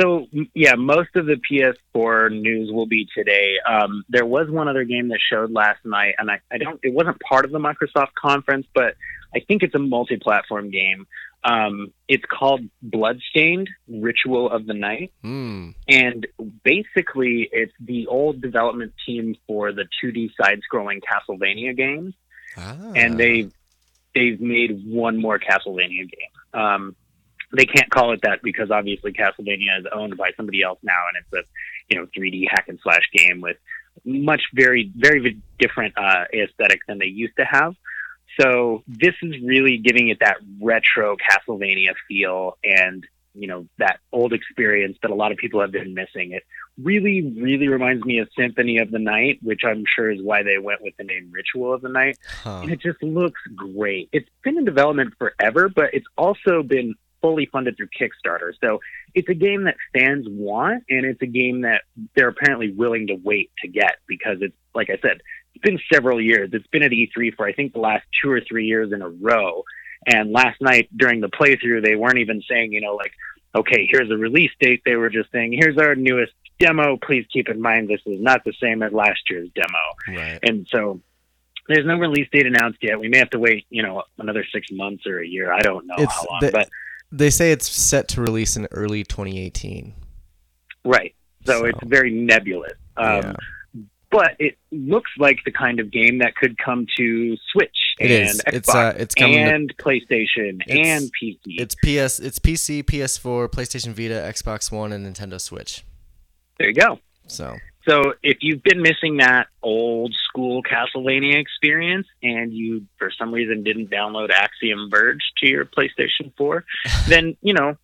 So yeah, most of the PS4 news will be today. Um, there was one other game that showed last night, and I, I don't. It wasn't part of the Microsoft conference, but I think it's a multi-platform game. Um, it's called Bloodstained: Ritual of the Night, hmm. and basically it's the old development team for the 2D side-scrolling Castlevania games Ah. and they they've made one more Castlevania game. Um, they can't call it that because obviously Castlevania is owned by somebody else now, and it's a you know 3D hack and slash game with much very very different uh, aesthetic than they used to have. So this is really giving it that retro Castlevania feel and you know that old experience that a lot of people have been missing. It really really reminds me of Symphony of the Night, which I'm sure is why they went with the name Ritual of the Night Huh. and it just looks great. It's been in development forever, but it's also been fully funded through Kickstarter. So it's a game that fans want, and it's a game that they're apparently willing to wait to get because it's, like I said, it's been several years. It's been at E3 for, I think, the last two or three years in a row. And last night during the playthrough, they weren't even saying, you know, like, okay, here's a release date. They were just saying, here's our newest demo. Please keep in mind this is not the same as last year's demo. Right. And so there's no release date announced yet. We may have to wait, you know, another six months or a year. I don't know It's how long, the- but They say it's set to release in early 2018. right. So, So- it's very nebulous. Um, yeah. But it looks like the kind of game that could come to Switch It and is. Xbox It's, uh, it's coming to- and PlayStation It's- and PC. It's PS. It's PC, PS4, PlayStation Vita, Xbox One, and Nintendo Switch. there you go. So So if you've been missing that old school Castlevania experience and you for some reason didn't download Axiom Verge to your PlayStation 4, then, you know,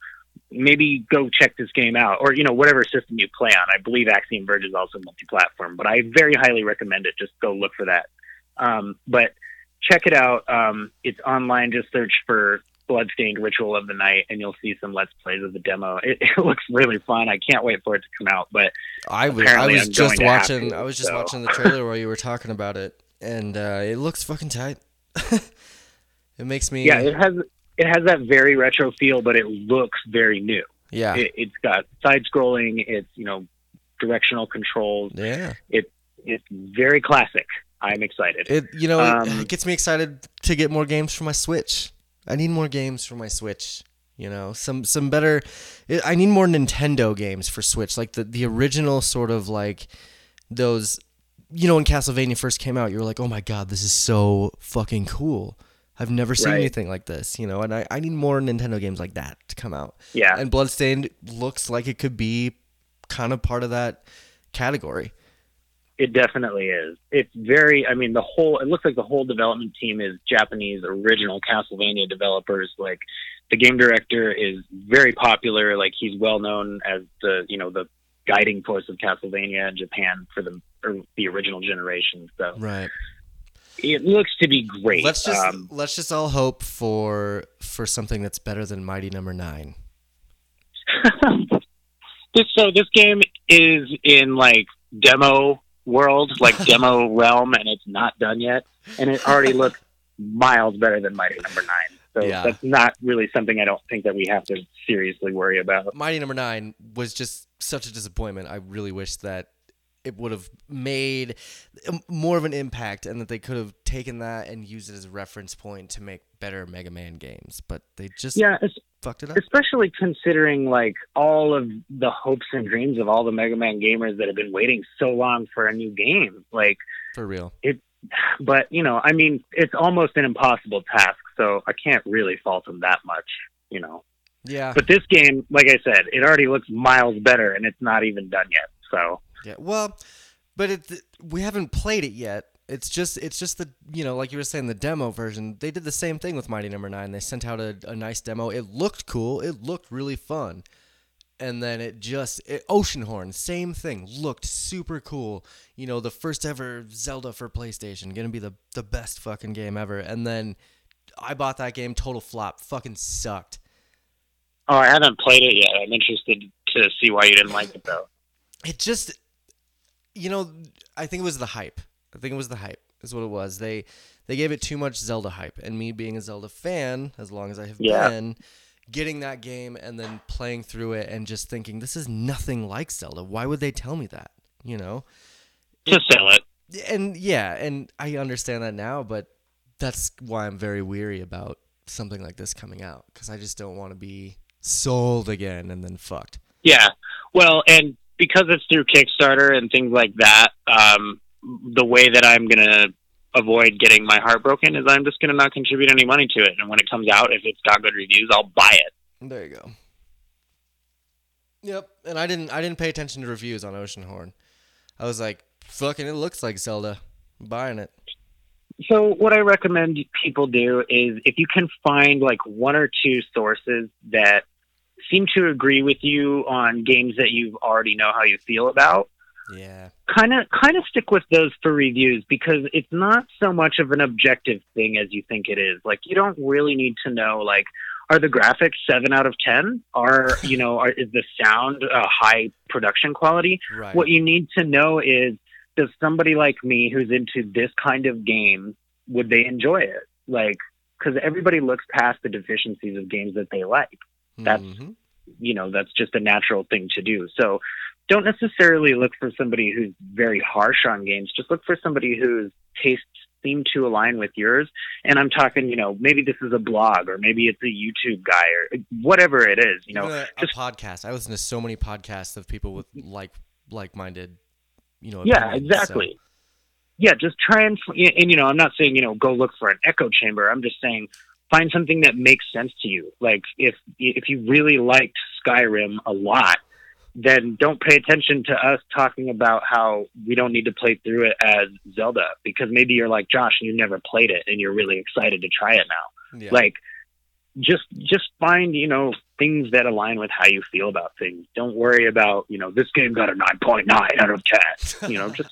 maybe go check this game out, or you know whatever system you play on. I believe Axiom Verge is also multi-platform, but I very highly recommend it. Just go look for that. Um, but check it out. Um, it's online. Just search for Bloodstained Ritual of the Night, and you'll see some let's plays of the demo. It, it looks really fun. I can't wait for it to come out. But I was, I was I'm just going to have watching. to, I was just so. watching the trailer while you were talking about it, and uh, it looks fucking tight. it makes me. yeah, it has it has that very retro feel, but it looks very new. yeah, It, it's got side scrolling. It's you know directional controls. yeah. it It's very classic. I'm excited. It you know Um, it gets me excited to get more games for my Switch. I need more games for my Switch. You know, some some better. I need more Nintendo games for Switch, like the the original sort of like those. You know, when Castlevania first came out, you were like, "Oh my god, this is so fucking cool." I've never seen Right. anything like this, you know, and I, I need more Nintendo games like that to come out. yeah, And Bloodstained looks like it could be kind of part of that category. It definitely is. It's very. I mean, the whole. It looks like the whole development team is Japanese original Castlevania developers. Like the game director is very popular. Like he's well known as the you know the guiding force of Castlevania in Japan for the or the original generation. So Right. It looks to be great. Let's just Um, let's just all hope for for something that's better than Mighty Number Nine. this so this game is in like demo world, like demo realm, and it's not done yet, and it already looks miles better than Mighty Number Nine. So Yeah. that's not really something I don't think that we have to seriously worry about. Mighty Number Nine was just such a disappointment. I really wish that it would have made more of an impact, and that they could have taken that and used it as a reference point to make better Mega Man games. But they just Yeah, fucked it up. especially considering like all of the hopes and dreams of all the Mega Man gamers that have been waiting so long for a new game. Like, For real. It but you know, I mean, it's almost an impossible task, so I can't really fault them that much. You know. Yeah. But this game, like I said, it already looks miles better, and it's not even done yet. So Yeah. Well, but it we haven't played it yet. It's just it's just the you know like you were saying the demo version. They did the same thing with Mighty Number Nine. They sent out a, a nice demo. It looked cool. It looked really fun. And then it just it, Oceanhorn, same thing. Looked super cool. You know, the first ever Zelda for PlayStation, gonna be the the best fucking game ever. And then I bought that game, total flop. Fucking sucked. Oh, I haven't played it yet. I'm interested to see why you didn't like it though. it just you know i think it was the hype i think it was the hype is what it was they they gave it too much zelda hype and me being a zelda fan as long as i have Yeah. been getting that game and then playing through it and just thinking this is nothing like zelda why would they tell me that you know To sell it. and yeah and i understand that now but that's why i'm very weary about something like this coming out because i just don't want to be sold again and then fucked Yeah. Well, and because it's through Kickstarter and things like that, um, the way that I'm gonna avoid getting my heart broken is I'm just gonna not contribute any money to it. And when it comes out, if it's got good reviews, I'll buy it. There you go. Yep, and I didn't I didn't pay attention to reviews on Oceanhorn. I was like, fucking, it looks like Zelda. I'm buying it. So what I recommend people do is if you can find like one or two sources that seem to agree with you on games that you already know how you feel about, Yeah. kind of kind of stick with those for reviews because it's not so much of an objective thing as you think it is. Like you don't really need to know like are the graphics 7 out of 10? Are, you know, are, is the sound a high production quality? Right. What you need to know is does somebody like me who's into this kind of game would they enjoy it? Like cuz everybody looks past the deficiencies of games that they like that's- Mhm. you know that's just a natural thing to do so don't necessarily look for somebody who's very harsh on games just look for somebody whose tastes seem to align with yours and i'm talking you know maybe this is a blog or maybe it's a youtube guy or whatever it is you know a, a just- podcast. I listen to so many podcasts of people with like like-minded, you know. yeah opinions, so- exactly yeah just try and and you know i'm not saying you know go look for an echo chamber i'm just saying find something that makes sense to you like if if you really liked skyrim a lot then don't pay attention to us talking about how we don't need to play through it as zelda because maybe you're like josh and you never played it and you're really excited to try it now Yeah. like just just find you know things that align with how you feel about things. Don't worry about you know this game got a nine point nine out of ten. You know, just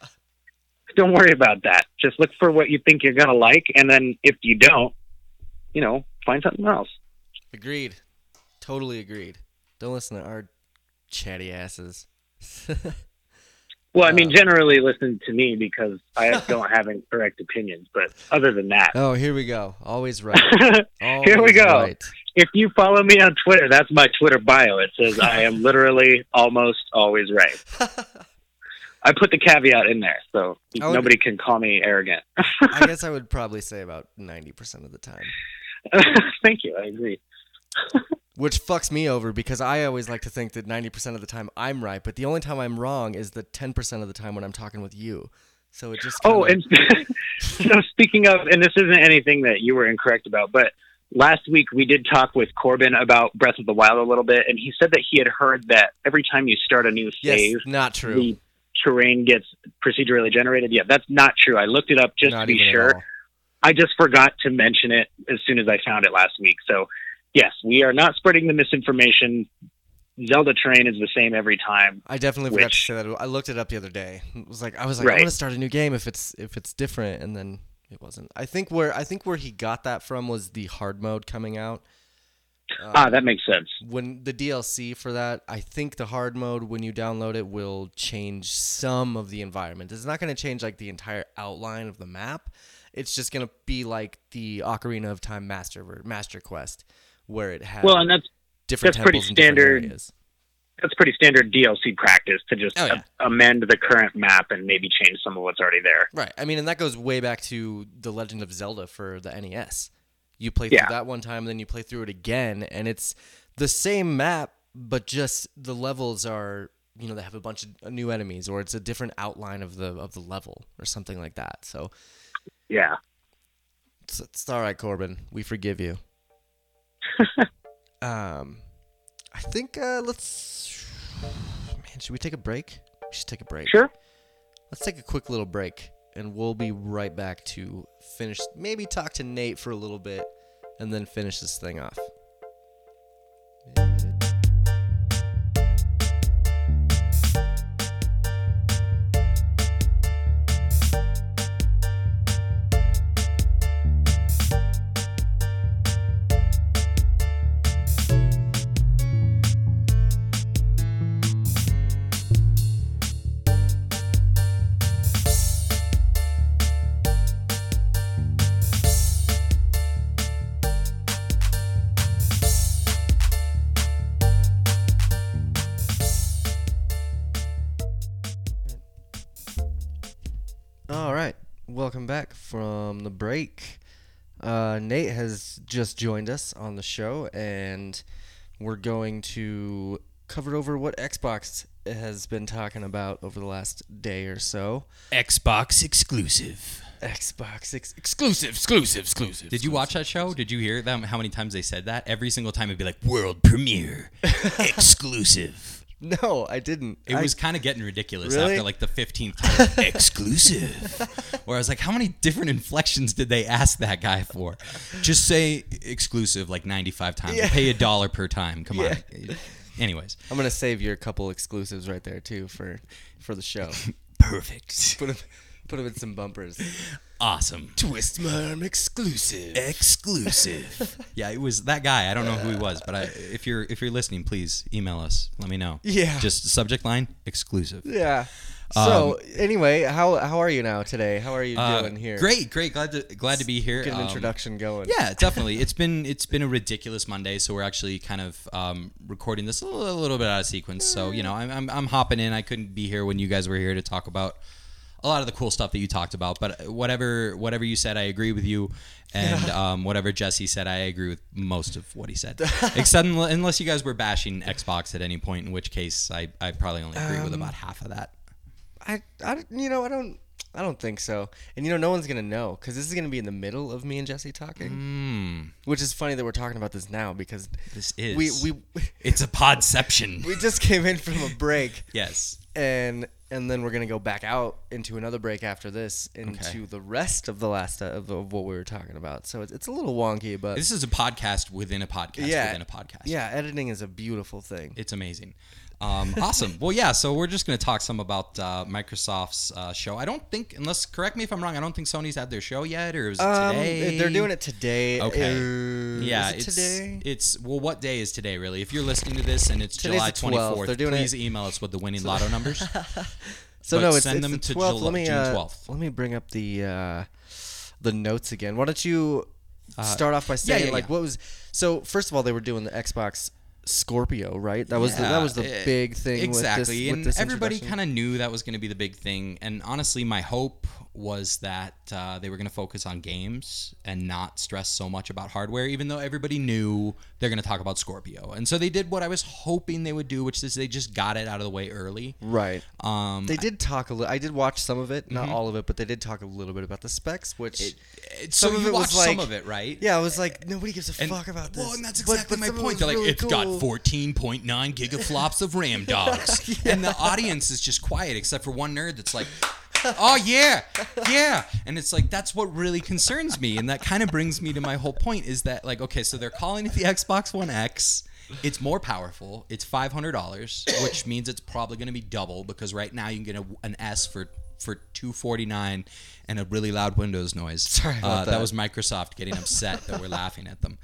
don't worry about that. Just look for what you think you're gonna like, and then if you don't, you know, find something else. Agreed. Totally agreed. Don't listen to our chatty asses. Well, I mean, uh, generally listen to me because I don't have incorrect opinions. But other than that, oh, here we go. Always right. Always Here we go. Right. if you follow me on Twitter, that's my Twitter bio. It says I am literally almost always right. I put the caveat in there, so would- nobody can call me arrogant. I guess I would probably say about 90% of the time. Thank you. I agree. Which fucks me over because I always like to think that 90% of the time I'm right, but the only time I'm wrong is the 10% of the time when I'm talking with you. So it just Oh, kinda- and so speaking of, and this isn't anything that you were incorrect about, but last week we did talk with Corbin about Breath of the Wild a little bit, and he said that he had heard that every time you start a new yes, save, not true. the terrain gets procedurally generated. Yeah, that's not true. I looked it up just not to be sure. I just forgot to mention it as soon as I found it last week. So, yes, we are not spreading the misinformation. Zelda Terrain is the same every time. I definitely forgot to say that. I looked it up the other day. It was like I was like, Right. I'm gonna start a new game if it's if it's different, and then it wasn't. I think where I think where he got that from was the hard mode coming out. Uh, ah, that makes sense. when the DLC for that, I think the hard mode when you download it will change some of the environment. It's not going to change like the entire outline of the map. It's just going to be like the Ocarina of Time Master Master Quest, where it has Well, and that's different that's pretty temples in different standard. areas. that's pretty standard DLC practice to just Oh, yeah. a- amend the current map and maybe change some of what's already there. Right. I mean, and that goes way back to the Legend of Zelda for the NES. You play Yeah. through that one time, then you play through it again, and it's the same map, but just the levels are you know they have a bunch of new enemies, or it's a different outline of the of the level, or something like that. So Yeah. it's, it's all right, Corbin. We forgive you. um, I think uh, let's. Man, should we take a break? We should take a break. Sure. Let's take a quick little break, and we'll be right back to finish. Maybe talk to Nate for a little bit, and then finish this thing off. Back from the break. Uh, Nate has just joined us on the show, and we're going to cover over what Xbox has been talking about over the last day or so. Xbox exclusive. Xbox ex- Exclusive, exclusive, exclusive. Did you watch that show? Did you hear them? How many times they said that? Every single time it'd be like world premiere, exclusive. No, I didn't. It I- was kind of getting ridiculous Really? after like the 15th time. exclusive. Where I was like, how many different inflections did they ask that guy for? Just say exclusive like 95 times. Yeah. Pay a dollar per time. Come on. Anyways, I'm gonna save your couple exclusives right there too for for the show. perfect. put them put them in some bumpers. Awesome. Twist my arm exclusive. exclusive. yeah, it was that guy. I don't know who he was, but I, if you're if you're listening, please email us. Let me know. Yeah. Just subject line exclusive. Yeah. So anyway, how how are you now today? How are you Uh, doing here? Great, great. Glad to glad to be here. Get an Um, introduction going. Yeah, definitely. It's been it's been a ridiculous Monday, so we're actually kind of um, recording this a little, a little bit out of sequence. So you know, I'm, I'm I'm hopping in. I couldn't be here when you guys were here to talk about a lot of the cool stuff that you talked about. But whatever whatever you said, I agree with you, and um, whatever Jesse said, I agree with most of what he said, except unless you guys were bashing Xbox at any point, in which case I I probably only agree with Um, about half of that. I, I you know I don't I don't think so. And you know, no one's gonna know because this is gonna be in the middle of me and Jesse talking, Mm, which is funny that we're talking about this now because this is. we we It's a podception. we just came in from a break yes. and and then we're gonna go back out into another break after this into Okay. the rest of the last uh, of, of what we were talking about. So it's, it's a little wonky, but This is a podcast within a podcast yeah, within a podcast. yeah, editing is a beautiful thing. It's amazing. Um, awesome. Well, yeah. So we're just going to talk some about uh, Microsoft's uh, show. I don't think, unless correct me if I'm wrong, I don't think Sony's had their show yet, or is it Um, today? they're doing it today. Okay. Uh, Yeah, is it it's today. It's well, what day is today? Really, if you're listening to this and it's Today's July the 12th. 24th, They're doing please it- email us with the winning lotto numbers. So but no, it's, send it's them the to 12th. Let me June uh, 12th. let me bring up the uh, the notes again. Why don't you Uh, start off by yeah, saying yeah, like yeah. what was so first of all they were doing the Xbox Scorpio, right? That was the, that was the Yeah, big thing exactly, with and this, with this everybody kind of knew that was going to be the big thing. And honestly, my hope was that uh, they were going to focus on games and not stress so much about hardware, even though everybody knew they're going to talk about Scorpio. And so they did what I was hoping they would do, which is they just got it out of the way early. right. Um, They did talk a little. I did watch some of it, not all of it, but they did talk a little bit about the specs, which it- some so of you it was watched some like- of it, right? yeah, I was like, nobody gives a And- fuck about this. Well, and that's exactly but my some it point. They're like, really it's cool. got 14.9 gigaflops of RAM dogs. And the audience is just quiet, except for one nerd that's like, oh, yeah, yeah. And it's like, that's what really concerns me. And that kind of brings me to my whole point is that, like, okay, so they're calling it the Xbox One X. It's more powerful. It's $500, which means it's probably going to be double because right now you can get a, an S for for 249 and a really loud Windows noise. Sorry about uh, that. was Microsoft getting upset that we're laughing at them.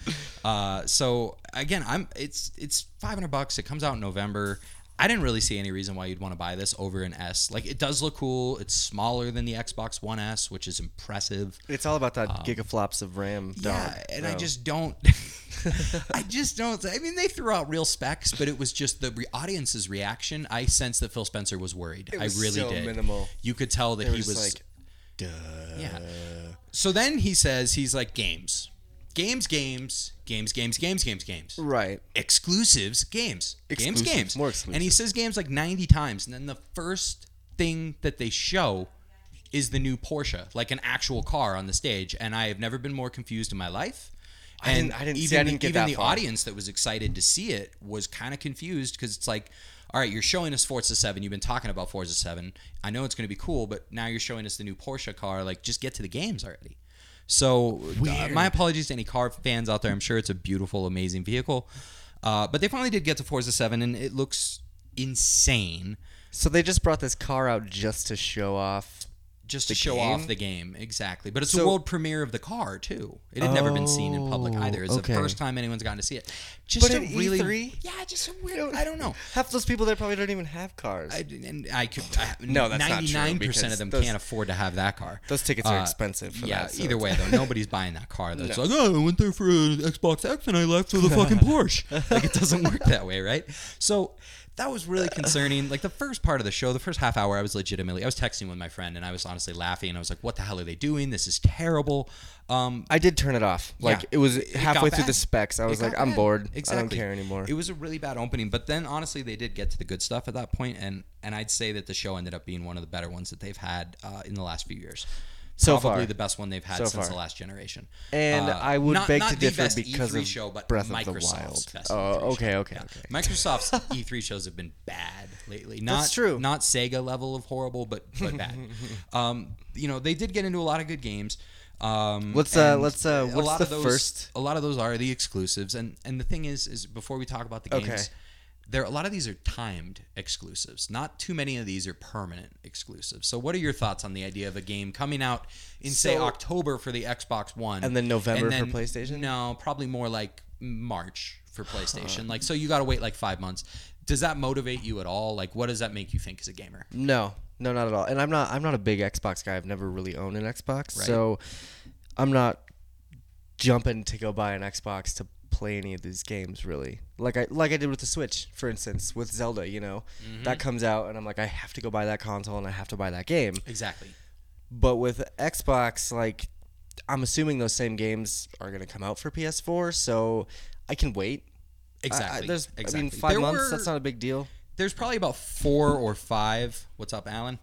Uh, so again, I'm it's it's 500 bucks. It comes out in November. I didn't really see any reason why you'd want to buy this over an S. Like it does look cool. It's smaller than the Xbox One S, which is impressive. It's all about that gigaflops of RAM. Dog. Um, Yeah, and I just don't. I just don't. I mean, they threw out real specs, but it was just the re- audience's reaction. I sensed that Phil Spencer was worried. It was I really so did. minimal. You could tell that he was like, duh. yeah. So then he says he's like games, games, games, games, games, games, games, games. Right. Exclusives, games, games, Exclusives, games. more And he says games like ninety times, and then the first thing that they show is the new Porsche, like an actual car on the stage. And I have never been more confused in my life. I And didn't- I didn't see- even, I didn't even the far. audience that was excited to see it was kind of confused because it's like, all right, you're showing us Forza 7. You've been talking about Forza 7. I know it's going to be cool, but now you're showing us the new Porsche car. Like, just get to the games already. So, uh, my apologies to any car fans out there. I'm sure it's a beautiful, amazing vehicle. Uh, but they finally did get to Forza 7, and it looks insane So they just brought this car out just to show off. Just to show game? off the game. Exactly. But it's the So- world premiere of the car, too. It had never been seen in public Oh, either. It's okay. the first time anyone's gotten to see it. Just But a really. E3? Yeah, just a weird. I don't know. Half those people there probably don't even have cars. I, and I could. I, No, that's not true, 99% because of them those- can't afford to have that car. those tickets are Uh, expensive for yeah, that. so either way though, nobody's buying that car. Though. It's like, oh, I went there for an Xbox X and I left with a fucking Porsche. like it doesn't work that way, right? So that was really concerning. Like the first part of the show, the first half hour, I was legitimately, I was texting with my friend and I was honestly laughing. And I was like, what the hell are they doing? This is terrible. Um, I did turn it off. Like Yeah. it was It halfway through the specs. I was like, I'm bad. bored. I Exactly. don't care anymore. It was a really bad opening, but then honestly, they did get to the good stuff at that point, and and I'd say that the show ended up being one of the better ones that they've had uh, in the last few years. So Probably far. the best one they've had So since far. the last generation. and Uh, I would not- beg not to differ because E3 of show, but Breath of the Wild. Oh, okay, okay, Yeah. okay. Microsoft's E3 shows have been bad lately. Not, That's true. Not Sega level of horrible, but but bad. um, you know, they did get into a lot of good games. Um, Let's, uh, let's, uh, a what's lot the of those, first- A lot of those are the exclusives, and and the thing is, is before we talk about the games. Okay. There, a lot of these are timed exclusives. Not too many of these are permanent exclusives. So, what are your thoughts on the idea of a game coming out in say So- October for the Xbox One, And then November for PlayStation? No, probably more like March for PlayStation. like, so you got to wait like five months. Does that motivate you at all? Like, what does that make you think as a gamer? No, no, not at all. And I'm not. I'm not a big Xbox guy. I've never really owned an Xbox, Right. so I'm not jumping to go buy an Xbox to play any of these games. Really, like I like I did with the Switch, for instance, with Zelda. You know, Mm-hmm. that comes out, and I'm like, I have to go buy that console, and I have to buy that game. Exactly. But with Xbox, like, I'm assuming those same games are gonna come out for PS4, so I can wait. I- I- Exactly. there's, exactly. I mean, five There months. were- That's not a big deal. There's probably about four or five. What's up, Alan?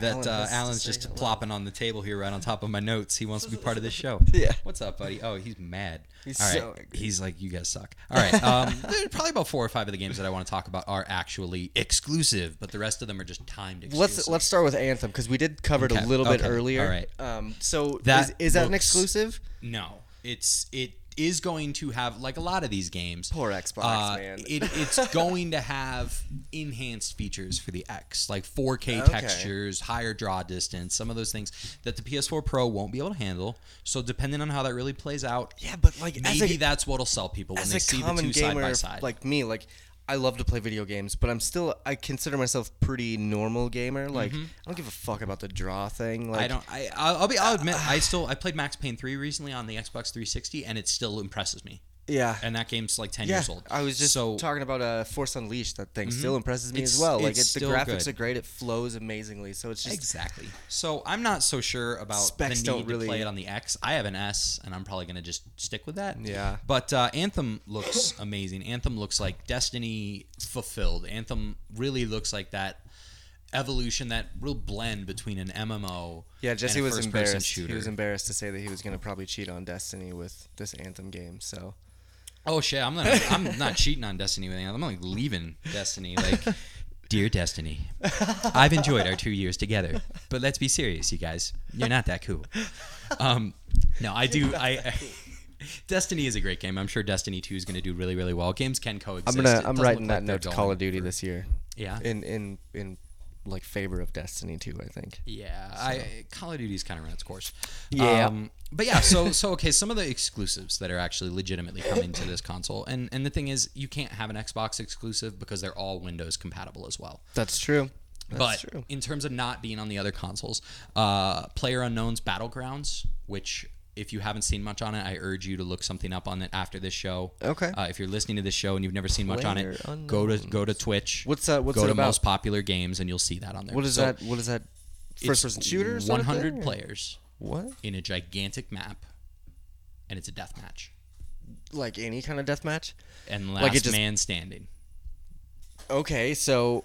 That Alan uh, Alan's just hello. plopping on the table here right on top of my notes. He wants to be part of this show. Yeah. What's up, buddy? Oh, he's mad. He's All right. so angry. He's like, you guys suck. All right. Um, probably about four or five of the games that I want to talk about are actually exclusive, but the rest of them are just timed exclusive. Let's let's start with Anthem because we did cover it Okay, a little bit earlier. all right. Um, so That is, is that an exclusive? No, it's it is going to have like a lot of these games. Poor Xbox, uh, man. It, it's going to have enhanced features for the X, like 4K Okay. textures, higher draw distance, some of those things that the PS4 Pro won't be able to handle. So depending on how that really plays out, Yeah, but like maybe a, that's what'll sell people when they see the two side gamer by side. like me, like I love to play video games, but I'm still I consider myself pretty normal gamer. Like I don't give a fuck about the draw thing. Like Mm-hmm. I don't. I. I'll, I'll be. I'll admit. I still. I played Max Payne three recently on the Xbox 360, and it still impresses me. Yeah. And that game's like ten yeah, years old. I was just so talking about uh, Force Unleashed. That thing still impresses me It's- as well. Like it's it, the graphics good. are great. It flows amazingly. So it's just Exactly. So I'm not so sure about Specs the don't need really- to play it on the X. I have an S, and I'm probably gonna just stick with that. Yeah. But uh, Anthem looks amazing. Anthem looks like Destiny fulfilled. Anthem really looks like that evolution, that real blend between an MMO. yeah. Jesse and a was embarrassed. Shooter. He was embarrassed to say that he was gonna probably cheat on Destiny with this Anthem game. So Oh shit! I'm not. I'm not cheating on Destiny with anything. I'm like leaving Destiny. Like, dear Destiny, I've enjoyed our two years together, but let's be serious, you guys. You're not that cool. Um, no, I do. I, I Destiny is a great game. I'm sure Destiny 2 is going to do really, really well. Games can coexist. I'm gonna I'm writing look that note to Call of Duty for- this year. Yeah. In in in like favor of Destiny too. I think. Yeah, I Call of Duty's kind of run its course. Yeah. Um, but yeah, so so okay, some of the exclusives that are actually legitimately coming to this console, and and the thing is, you can't have an Xbox exclusive because they're all Windows compatible as well. That's true. That's but true. in terms of not being on the other consoles, uh, Player Unknown's Battlegrounds, which if you haven't seen much on it, I urge you to look something up on it after this show. Okay. Uh, if you're listening to this show and you've never seen much on it, go to go to Twitch. What's that- what's go it to about? most popular games and you'll see that on there. What is So that? What is that? First person shooter? of 100 players What? in a gigantic map, and it's a death match Like any kind of deathmatch? and last Like just- man standing. Okay, so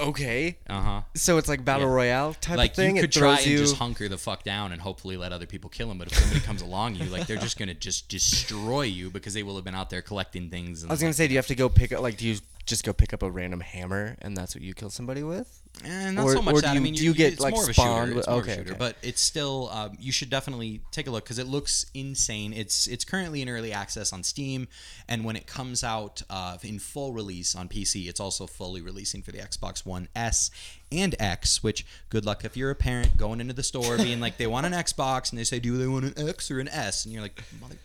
okay, Uh huh. so it's like battle Yeah. royale type like of thing. you could try and you. just hunker the fuck down and hopefully let other people kill him but if somebody comes along you like they're just gonna just destroy you because they will have been out there collecting things and I was gonna say, do you have to go pick up? Like, do you just go pick up a random hammer and that's what you kill somebody with? Eh, not Or- so much that. you- I mean, do you get, it's like, more of a shooter. with- It's more okay, of a shooter, okay. but it's still. Um, you should definitely take a look because it looks insane. It's it's currently in early access on Steam, and when it comes out uh, in full release on PC, it's also fully releasing for the Xbox One S and X. Which good luck if you're a parent going into the store being like they want an Xbox and they say do they want an X or an S and you're like mother.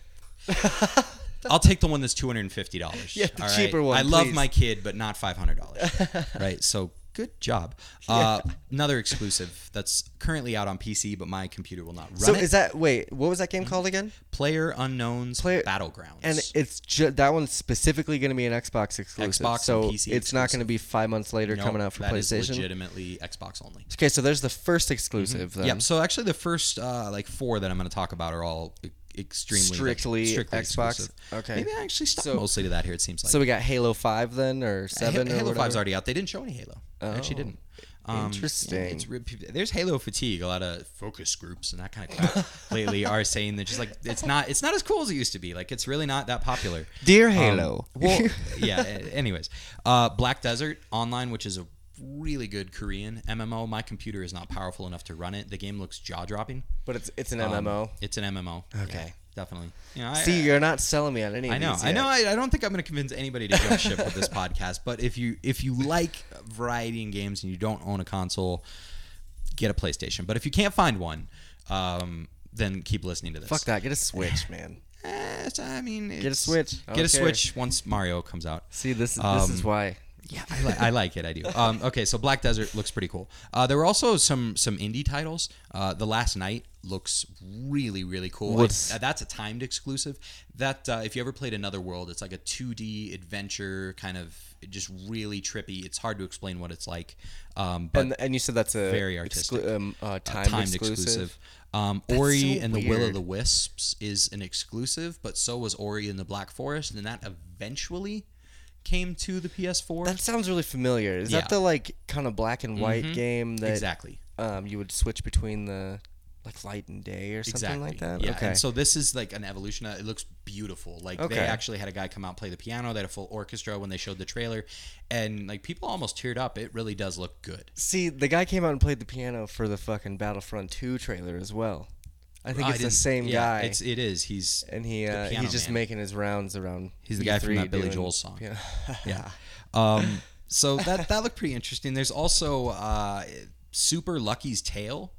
I'll take the one that's two hundred and fifty dollars. Yeah, the cheaper one, I love my kid, but not five hundred dollars. right. So good job. Uh, another exclusive that's currently out on PC, but my computer will not run So it. is that wait? What was that game called again? PlayerUnknown's Player- Battlegrounds. And it's ju- that one's specifically going to be an Xbox exclusive. Xbox so and PC it's not going to be five months later Nope, coming out for that is PlayStation. legitimately Xbox only. Okay, so there's the first exclusive. Then. Yep. So actually, the first uh, like four that I'm going to talk about are all extremely like, Strictly strictly Xbox? exclusive. Okay. Maybe I actually stuck So- mostly to that here. It seems like. So we got Halo Five then, or Seven, Ha- or Halo whatever? 5's already out. They didn't show any Halo. They actually Oh, didn't. Um, interesting. yeah, there's Halo fatigue. A lot of focus groups and that kind of crap lately are saying that just like it's not it's not as cool as it used to be. Like it's really not that popular. Dear Um, Halo. well, yeah. Anyways, uh, Black Desert Online, which is a really good Korean MMO. My computer is not powerful enough to run it. The game looks jaw dropping. but it's it's an Um, MMO. It's an MMO. Okay. Yeah, definitely. You know, I, See, you're not selling me on any. I of know. these I know. I, I don't think I'm going to convince anybody to jump ship with this podcast. But if you if you like variety in games and you don't own a console, get a PlayStation. But if you can't find one, um, then keep listening to this. Fuck that. Get a Switch, man. Eh, I mean, get a Switch. I Get a care. Switch once Mario comes out. See, this this Um, is why. Yeah, I, li- I like it. I do. Um, okay, so Black Desert looks pretty cool. Uh, there were also some some indie titles. Uh, the Last Night looks really really cool. What's- uh, that's a timed exclusive. That uh, if you ever played Another World, it's like a 2D adventure kind of just really trippy. It's hard to explain what it's like. Um, but And and you said that's a very exclu- artistic. um, uh, uh, timed, exclusive. Um, Ori so and the Will of the Wisps is an exclusive, but so was Ori and the Black Forest, and that eventually came to the PS4. That sounds really familiar. Is Yeah. that the like kind of black and white Mhm. game that exactly. um, you would switch between the like light and day or something like that. Yeah. Okay. And so this is like an evolution. Of, it looks beautiful. Like Okay. they actually had a guy come out play the piano. They had a full orchestra when they showed the trailer, and like people almost teared up. It really does look good. See, the guy came out and played the piano for the fucking Battlefront 2 trailer as well. I think I it's the same yeah, guy. It's it is. He's and he uh, he's just man. making his rounds around. He's the guy from E3 that Billy Joel song. piano. yeah. Um, so that that looked pretty interesting. There's also uh, Super Lucky's Tale,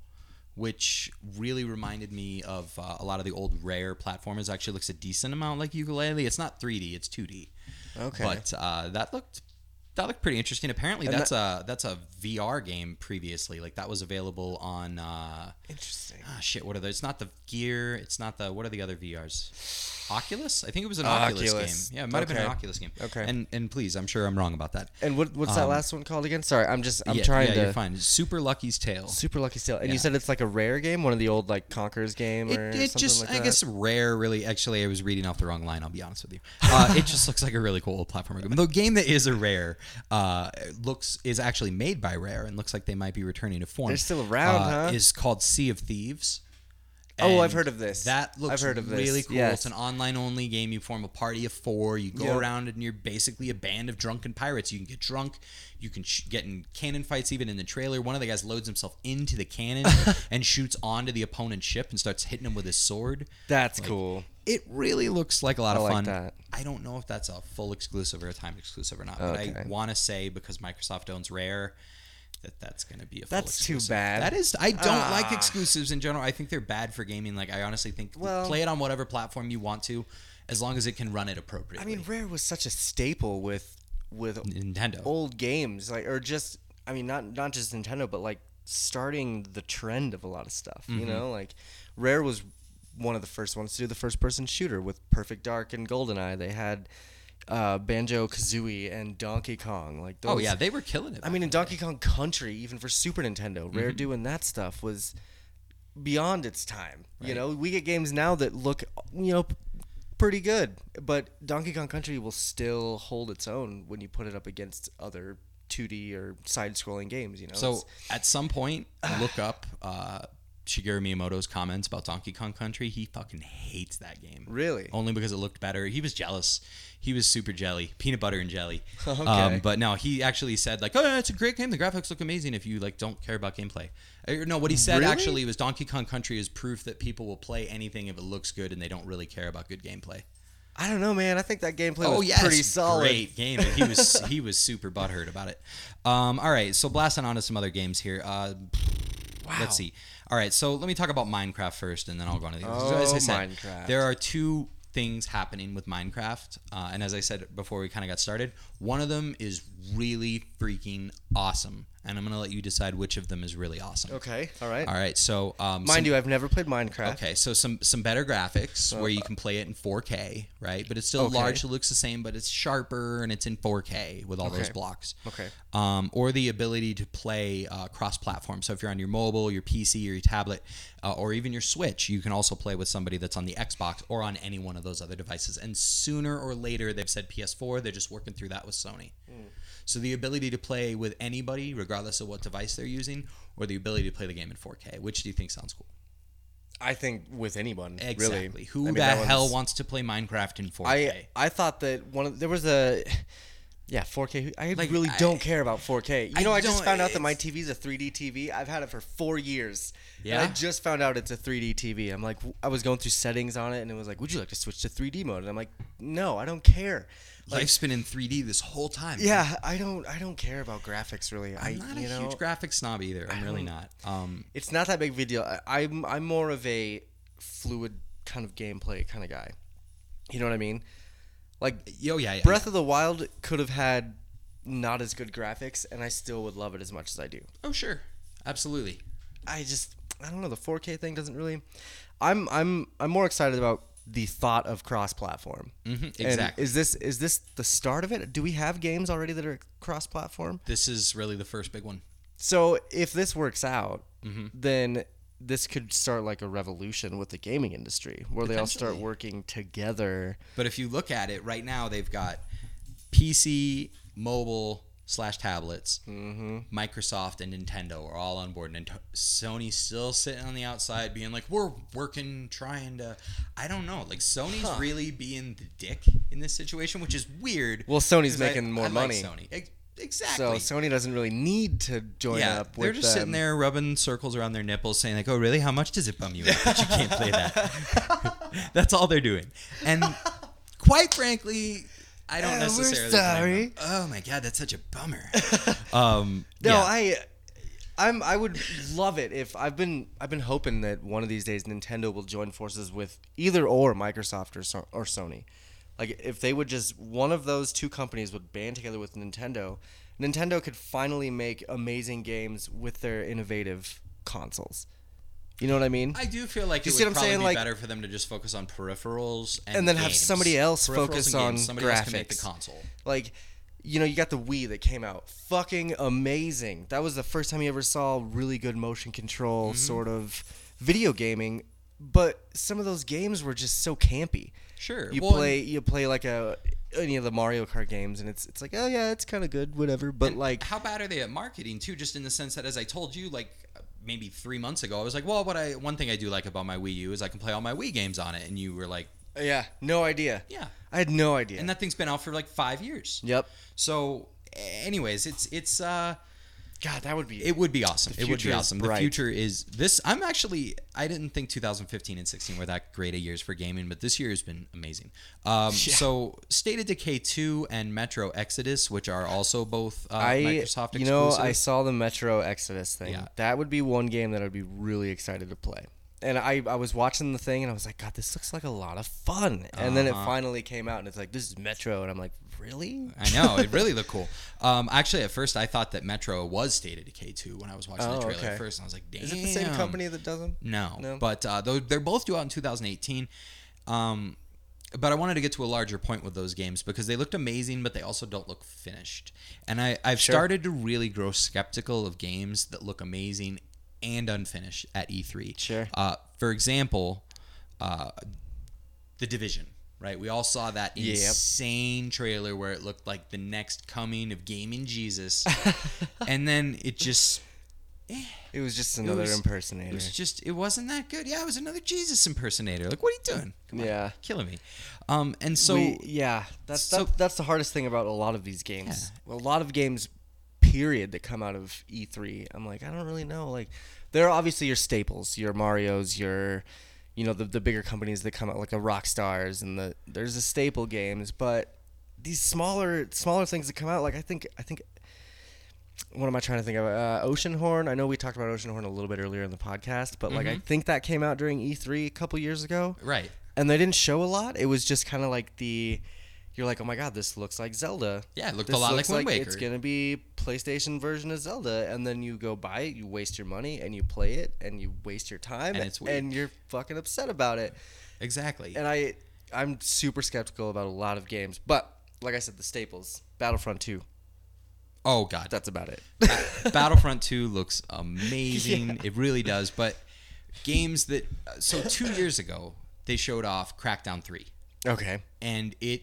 which really reminded me of uh, a lot of the old Rare platformers. Actually, looks a decent amount like Yooka-Laylee. It's not 3D, it's 2D. Okay. But uh, that looked that looked pretty interesting. Apparently, And that's a that's a VR game previously. Like that was available on. Uh, Interesting. ah, shit, what are those? It's not the Gear. It's not the. What are the other VRs? Oculus? I think it was an Oculus, Oculus. game. Yeah, it might have been an Okay. Oculus game. Okay. And and please, I'm sure I'm wrong about that. And what, what's that Um, last one called again? Sorry, I'm just I'm yeah, trying yeah, to. You're fine. Super Lucky's Tale. Super Lucky's Tale. And Yeah. you said it's like a rare game, one of the old like Conker's game or It, it something just, like I that? guess, rare. Really, actually, I was reading off the wrong line. I'll be honest with you. Uh, it just looks like a really cool old platformer game. The game that is a rare uh, looks is actually made by Rare and looks like they might be returning to form. They're still around, uh, huh? Is called Sea of Thieves. Oh, I've heard of this. That looks I've heard of this, really cool. yes. It's an online only game. You form a party of four. You go Yep. around and you're basically a band of drunken pirates. You can get drunk. You can sh- get in cannon fights. Even in the trailer, one of the guys loads himself into the cannon and shoots onto the opponent's ship and starts hitting him with his sword. That's cool. It really looks like a lot I of like fun. that. I don't know if that's a full exclusive or a timed exclusive or not, but I want to say because Microsoft owns Rare that that's going to be a full That's too bad. That is I don't like Ah. exclusives in general. I think they're bad for gaming. Like I honestly think Well- play it on whatever platform you want to as long as it can run it appropriately. I mean, Rare was such a staple with with Nintendo. old games, like or just I mean, not not just Nintendo, but like starting the trend of a lot of stuff. Mm-hmm. You know, like Rare was one of the first ones to do the first person shooter with Perfect Dark and GoldenEye. They had uh, Banjo Kazooie and Donkey Kong. Like those, oh yeah, they were killing it. I mean, in Donkey Kong Country, even for Super Nintendo, Rare Mm-hmm. doing that stuff was beyond its time. You know, we get games now that look, you know, pretty good, but Donkey Kong Country will still hold its own when you put it up against other 2D or side-scrolling games. You know, So It's- at some point, look up uh, Shigeru Miyamoto's comments about Donkey Kong Country. He fucking hates that game. Really? Only because it looked better. He was jealous. He was super jelly, peanut butter and jelly. Okay. Um, but no, he actually said like, "Oh, yeah, it's a great game. The graphics look amazing. If you like don't care about gameplay." Or, no, what he said Really? actually was Donkey Kong Country is proof that people will play anything if it looks good and they don't really care about good gameplay. I don't know, man. I think that gameplay Oh was yes, pretty solid. great game. He was he was super butthurt about it. Um, all right, so blasting on to some other games here. Uh, Wow. Let's see. All right, so let me talk about Minecraft first, and then I'll go on to the. Oh, as I said, Minecraft. there are two things happening with Minecraft, uh, and as I said before we kind of got started, one of them is really freaking awesome, and I'm gonna let you decide which of them is really awesome. Okay. All right. All right, so um, Mind some- you, I've never played Minecraft. Okay, so some some better graphics where you can play it in 4K, right? But it still Okay. largely looks the same, but it's sharper and it's in 4K with all those blocks. Okay. Um, or the ability to play uh, cross-platform. So if you're on your mobile, your PC, or your tablet, uh, or even your Switch, you can also play with somebody that's on the Xbox or on any one of those other devices. And sooner or later, they've said PS4. They're just working through that with Sony. So the ability to play with anybody, regardless of what device they're using, or the ability to play the game in 4K. Which do you think sounds cool? I think with anyone, Exactly. really. Who I mean, the hell one's- wants to play Minecraft in 4K? I I thought that one of there was a yeah 4K. I Like, really I- don't care about 4K. You I know, I just found out that my TV is a 3D TV. I've had it for four years. And Yeah? I just found out it's a 3D TV. I'm like, I was going through settings on it, and it was like, "Would you like to switch to 3D mode?" And I'm like, "No, I don't care." Like, Life's been in 3D this whole time. yeah, I don't I don't care about graphics really. I I'm not you a know huge graphic snob either. I'm really not. Um, it's not that big of a deal. I, I'm I'm more of a fluid kind of gameplay kind of guy. You know what I mean? Like yo, yeah, yeah. Breath of the Wild could have had not as good graphics, and I still would love it as much as I do. Oh, sure. Absolutely. I just I don't know the 4K thing doesn't really. I'm I'm I'm more excited about the thought of cross-platform. Mhm, And exactly. is this is this the start of it? Do we have games already that are cross-platform? This is really the first big one. So if this works out, Mm-hmm. then this could start like a revolution with the gaming industry, where they all start working together. But if you look at it right now, they've got PC, mobile, slash tablets, mm-hmm. Microsoft and Nintendo are all on board. And Sony's still sitting on the outside, being like, "We're working, trying to." I don't know. Like Sony's really being the dick in this situation, which is weird. Well, Sony's 'cause I- making more I like money. Sony, Ex- exactly. So Sony doesn't really need to join yeah, up with they're just sitting there rubbing circles around their nipples, saying like, "Oh, really? How much does it bum you out that you can't play that?" That's all they're doing, and quite frankly, I don't Uh, we're necessarily. sorry. Oh my god, that's such a bummer. um, No, yeah. I, I'm I would love it if I've been I've been hoping that one of these days Nintendo will join forces with either or Microsoft or So- or Sony. Like if they would just one of those two companies would band together with Nintendo, Nintendo could finally make amazing games with their innovative consoles. You know what I mean? I do feel like You it see would what I'm probably saying? be Like- better for them to just focus on peripherals and, And then have games. somebody else Peripherals focus and on games. Somebody else can make the graphics. console. like you know you got the wii that came out fucking amazing that was the first time you ever saw really good motion control Mm-hmm. sort of video gaming but some of those games were just so campy Sure. you Well, play you play like a any of the mario kart games and it's it's like oh yeah it's kind of good whatever but like how bad are they at marketing too? Just in the sense that, as I told you, like maybe three months ago, I was like, well, what I one thing I do like about my Wii U is I can play all my Wii games on it, and you were like, yeah no idea. Yeah, i had no idea. And that thing's been out for like five years. yep. So, anyways, it's it's uh, god that would be it would be awesome. It would be awesome. The future is this. I'm actually I didn't think 2015 and 16 were that great a years for gaming, but this year has been amazing. Um, So, State of Decay 2 and Metro Exodus, which are also both uh, I, Microsoft you know. I saw the Metro Exodus thing. Yeah. That would be one game that I'd be really excited to play. And I, I was watching the thing and I was like, God, this looks like a lot of fun. And then it Uh-huh. finally came out and it's like, this is Metro. And I'm like, really? I know it really looked cool. Um, actually, at first I thought that Metro was State of Decay 2 when I was watching Oh, the trailer okay. at first, and I was like, "Damn!" Is it the same company that does them? No, No? but uh, though they're both due out in 2018. Um, but I wanted to get to a larger point with those games because they looked amazing, but they also don't look finished. And I, I've Sure. started to really grow skeptical of games that look amazing and unfinished at E3. Sure. Uh, for example, uh, The Division. Right, we all saw that Yep. insane trailer where it looked like the next coming of gaming Jesus, and then it just It was just another was- impersonator. it was just it wasn't that good. Yeah, it was another Jesus impersonator. Like, what are you doing? Come on, Yeah. killing me. Um, and so We- yeah, that's so- that, that's the hardest thing about a lot of these games. A lot of games, period, that come out of E3. I'm like, I don't really know. Like, there are obviously your staples, your Mario's, your, you know, the the bigger companies that come out like a Rockstars and the there's the staple games, but these smaller smaller things that come out, like I think I think. What am I trying to think of? Uh, Oceanhorn. I know we talked about Oceanhorn a little bit earlier in the podcast, but like I think that came out during E3 a couple years ago right, and they didn't show a lot. It was just kind of like the, you're like, oh my god, this looks like Zelda. Yeah, it looked a lot looks like Wind It's Waker. gonna be PlayStation version of Zelda, and then you go buy it, you waste your money, and you play it, and you waste your time, And it's weird. and you're fucking upset about it. exactly. And I, I'm super skeptical about a lot of games, but like I said, the staples, Battlefront 2, oh God, that's about it. Battlefront 2 looks amazing. It really does. But games that uh, so two years ago they showed off Crackdown 3, okay. and it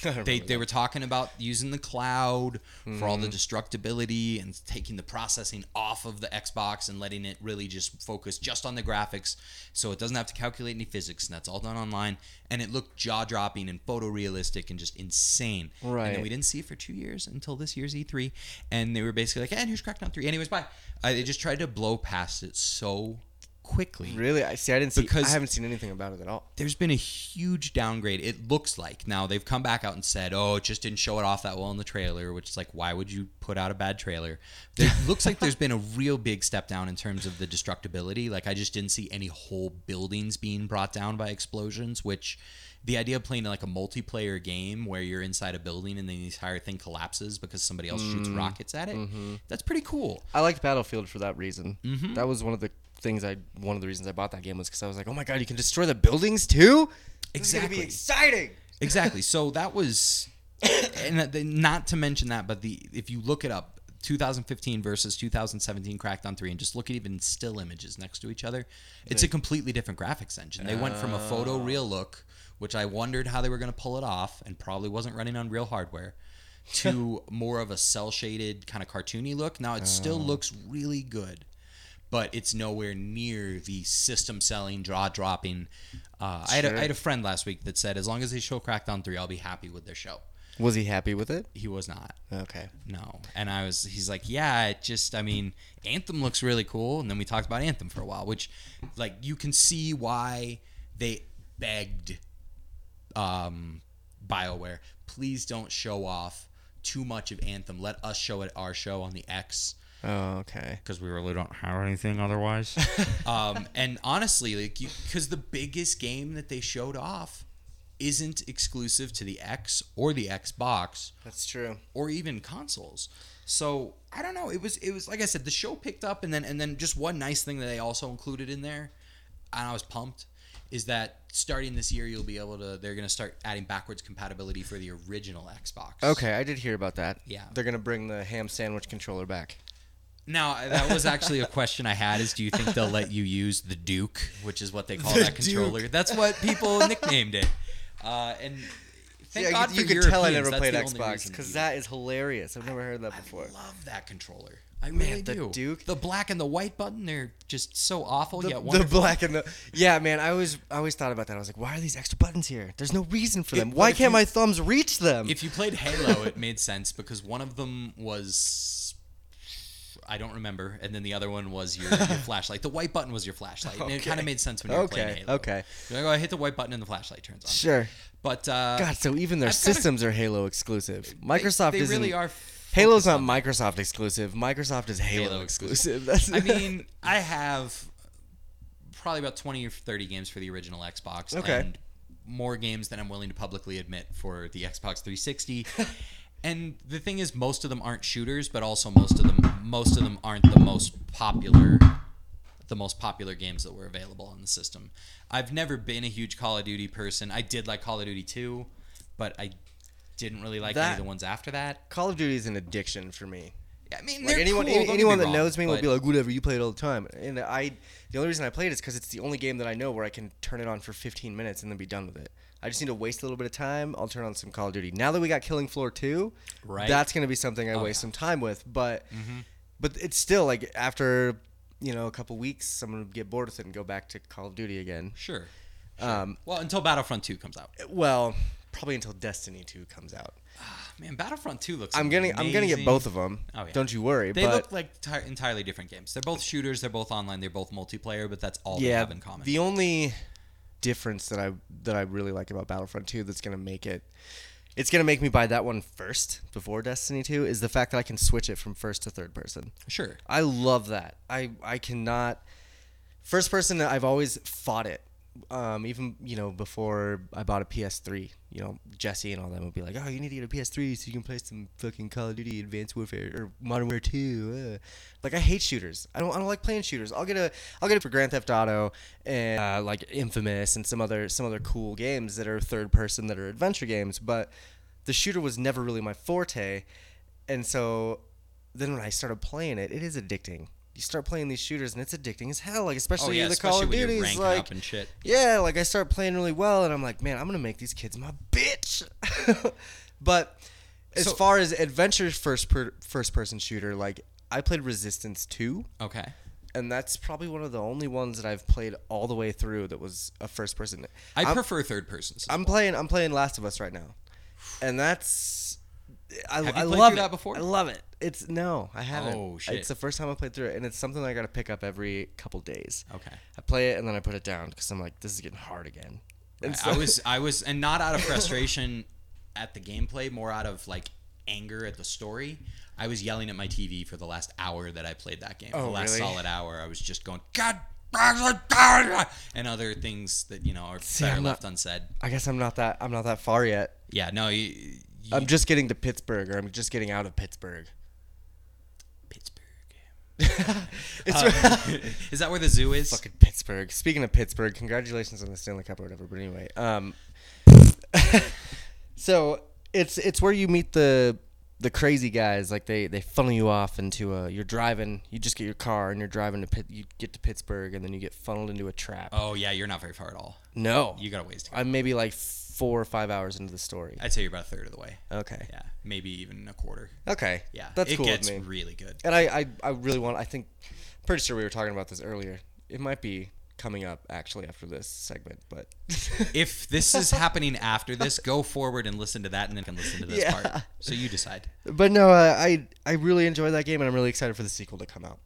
they, they were talking about using the cloud for all the mm-hmm. destructibility and taking the processing off of the Xbox and letting it really just focus just on the graphics. So it doesn't have to calculate any physics and that's all done online. And it looked jaw-dropping and photorealistic and just insane. And Right. then we didn't see it for two years until this year's E3 and they were basically like and here's Crackdown 3 anyways bye. They just tried to blow past it so quickly Really, I see. I didn't see. Because- I haven't seen anything about it at all. there's been a huge downgrade. It looks like now they've come back out and said, "Oh, it just didn't show it off that well in the trailer," which is like, why would you put out a bad trailer? It looks like there's been a real big step down in terms of the destructibility. Like I just didn't see any whole buildings being brought down by explosions, which the idea of playing like a multiplayer game where you're inside a building and then the entire thing collapses because somebody else shoots rockets at it. That's pretty cool. I liked Battlefield for that reason. Mm-hmm. That was one of the things I. One of the reasons I bought that game was because I was like, oh my god, you can destroy the buildings too. This is gonna Exactly. be exciting. exactly. So that was, and not to mention that, but the if you look it up, 2015 versus 2017 Crackdown 3, and just look at even still images next to each other, it's a completely different graphics engine. They went from a photo oh. real look, which I wondered how they were going to pull it off, and probably wasn't running on real hardware, to more of a cel shaded kind of cartoony look. Now it still Oh. looks really good, but it's nowhere near the system selling, draw dropping. Uh, I, had a, I had a friend last week that said, as long as they show Crackdown 3, I'll be happy with their show. Was he happy with it? He was not. Okay. No. And I was, he's like, yeah, it just, I mean, Anthem looks really cool. And then we talked about Anthem for a while, which, like, you can see why they begged um, BioWare, please don't show off too much of Anthem. Let us show it our show on the X Oh, okay. because we really don't have anything otherwise. um, and honestly, like, because the biggest game that they showed off isn't exclusive to the X or the Xbox That's true. or even consoles. So I don't know. It was it was like I said, the show picked up, and then and then just one nice thing that they also included in there, and I was pumped, is that starting this year you'll be able to. They're gonna start adding backwards compatibility for the original Xbox. Okay, I did hear about that. Yeah. They're gonna bring the ham sandwich controller back. Now that was actually a question I had: is do you think they'll let you use the Duke, which is what they call The that controller? That's what people nicknamed it. Uh, and thank yeah, God you, you could tell I never that's played Xbox because that is hilarious. I've never heard that before. I love that controller. I Man, really the do. Duke- the black and the white button, they're just so awful The, yet the black and the yeah, man. I always I always thought about that. I was like, why are these extra buttons here? There's no reason for them. but Why can't you- my thumbs reach them? if you played Halo, it made sense because one of them was I don't remember, and then the other one was your, your flashlight. The white button was your flashlight, and it Okay. kind of made sense when you were playing okay, Halo. okay, You're like, oh, I hit the white button and the flashlight turns on. sure. But uh, God, so even their I've gotta- systems are Halo exclusive. Microsoft they, isn't. really are. Halo's not. Microsoft exclusive. Microsoft is Halo, Halo exclusive. That's I mean, I have probably about 20 or 30 games for the original Xbox. Okay. And more games than I'm willing to publicly admit for the Xbox 360. and the thing is, most of them aren't shooters, but also most of them, most of them aren't the most popular, the most popular games that were available on the system. I've never been a huge Call of Duty person. I did like Call of Duty 2, but I didn't really like any of the ones after that. Call of Duty is an addiction for me. I mean, Like anyone, cool, any- anyone that wrong, knows me will be like, whatever, you play it all the time. And I, the only reason I play it is because it's the only game that I know where I can turn it on for 15 minutes and then be done with it. I just need to waste a little bit of time. I'll turn on some Call of Duty. Now that we got Killing Floor 2, Right. that's going to be something I Oh, waste yeah. some time with. But, Mm-hmm. but it's still like after, you know, a couple weeks, I'm going to get bored with it and go back to Call of Duty again. Sure. Um, Well, until Battlefront 2 comes out. well, probably until Destiny 2 comes out. Man, Battlefront 2 looks. I'm getting, I'm gonna get both of them. Oh, yeah. Don't you worry. They look like ti- entirely different games. They're both shooters. They're both online. They're both multiplayer. But that's all they have in common. the only difference that I that I really like about Battlefront 2 that's gonna make it it's gonna make me buy that one first before Destiny 2 is the fact that I can switch it from first to third person. sure. I love that. I I cannot first person I've always fought it. Um, even you know before I bought a PS3, you know Jesse and all them would be like, "Oh, you need to get a PS3 so you can play some fucking Call of Duty, Advanced Warfare, or Modern Warfare 2." Uh. Like I hate shooters. I don't I don't like playing shooters. I'll get a I'll get it for Grand Theft Auto and uh, like Infamous and some other some other cool games that are third person that are adventure games. But the shooter was never really my forte, and so then when I started playing it, it is addicting. You start playing these shooters and it's addicting as hell. Like oh, especially Oh yeah, the especially Call of Duties, like up and shit. yeah, like I start playing really well, and I'm like, man, I'm gonna make these kids my bitch. but as So- far as adventure first per, first person shooter, like I played Resistance two, Okay. and that's probably one of the only ones that I've played all the way through that was a first person. I I'm, prefer third person. I'm playing I'm playing Last of Us right now, and that's I, Have you I played love through it. that before? I love it. It's no, I haven't. Oh, shit. It's the first time I played through it, and it's something I got to pick up every couple days. Okay. I play it and then I put it down because I'm like, this is getting hard again. And I was I was and not out of frustration at the gameplay, more out of like anger at the story. I was yelling at my TV for the last hour that I played that game. Oh, the last really? solid hour, I was just going God, and other things that you know are See, better I'm not- left unsaid. I guess I'm not that I'm not that far yet. Yeah, no, you, I'm just getting to Pittsburgh, or I'm just getting out of Pittsburgh. Pittsburgh. It's Uh, is that where the zoo is? fucking Pittsburgh. Speaking of Pittsburgh, congratulations on the Stanley Cup or whatever. But anyway, um, so it's it's where you meet the the crazy guys. Like they they funnel you off into a. You're driving. You just get your car and you're driving to Pitt. You get to Pittsburgh and then you get funneled into a trap. Oh yeah, you're not very far at all. no, You got a ways to go. I'm maybe like four or five hours into the story. I'd say you're about a third of the way. Okay. Yeah, maybe even a quarter. Okay. Yeah, That's it cool gets with me. really good. And I, I, I really want. I think, pretty sure we were talking about this earlier. It might be coming up actually after this segment, but If this is happening after this, go forward and listen to that, and then can listen to this Yeah. part. So you decide. but no, uh, I I really enjoyed that game, and I'm really excited for the sequel to come out.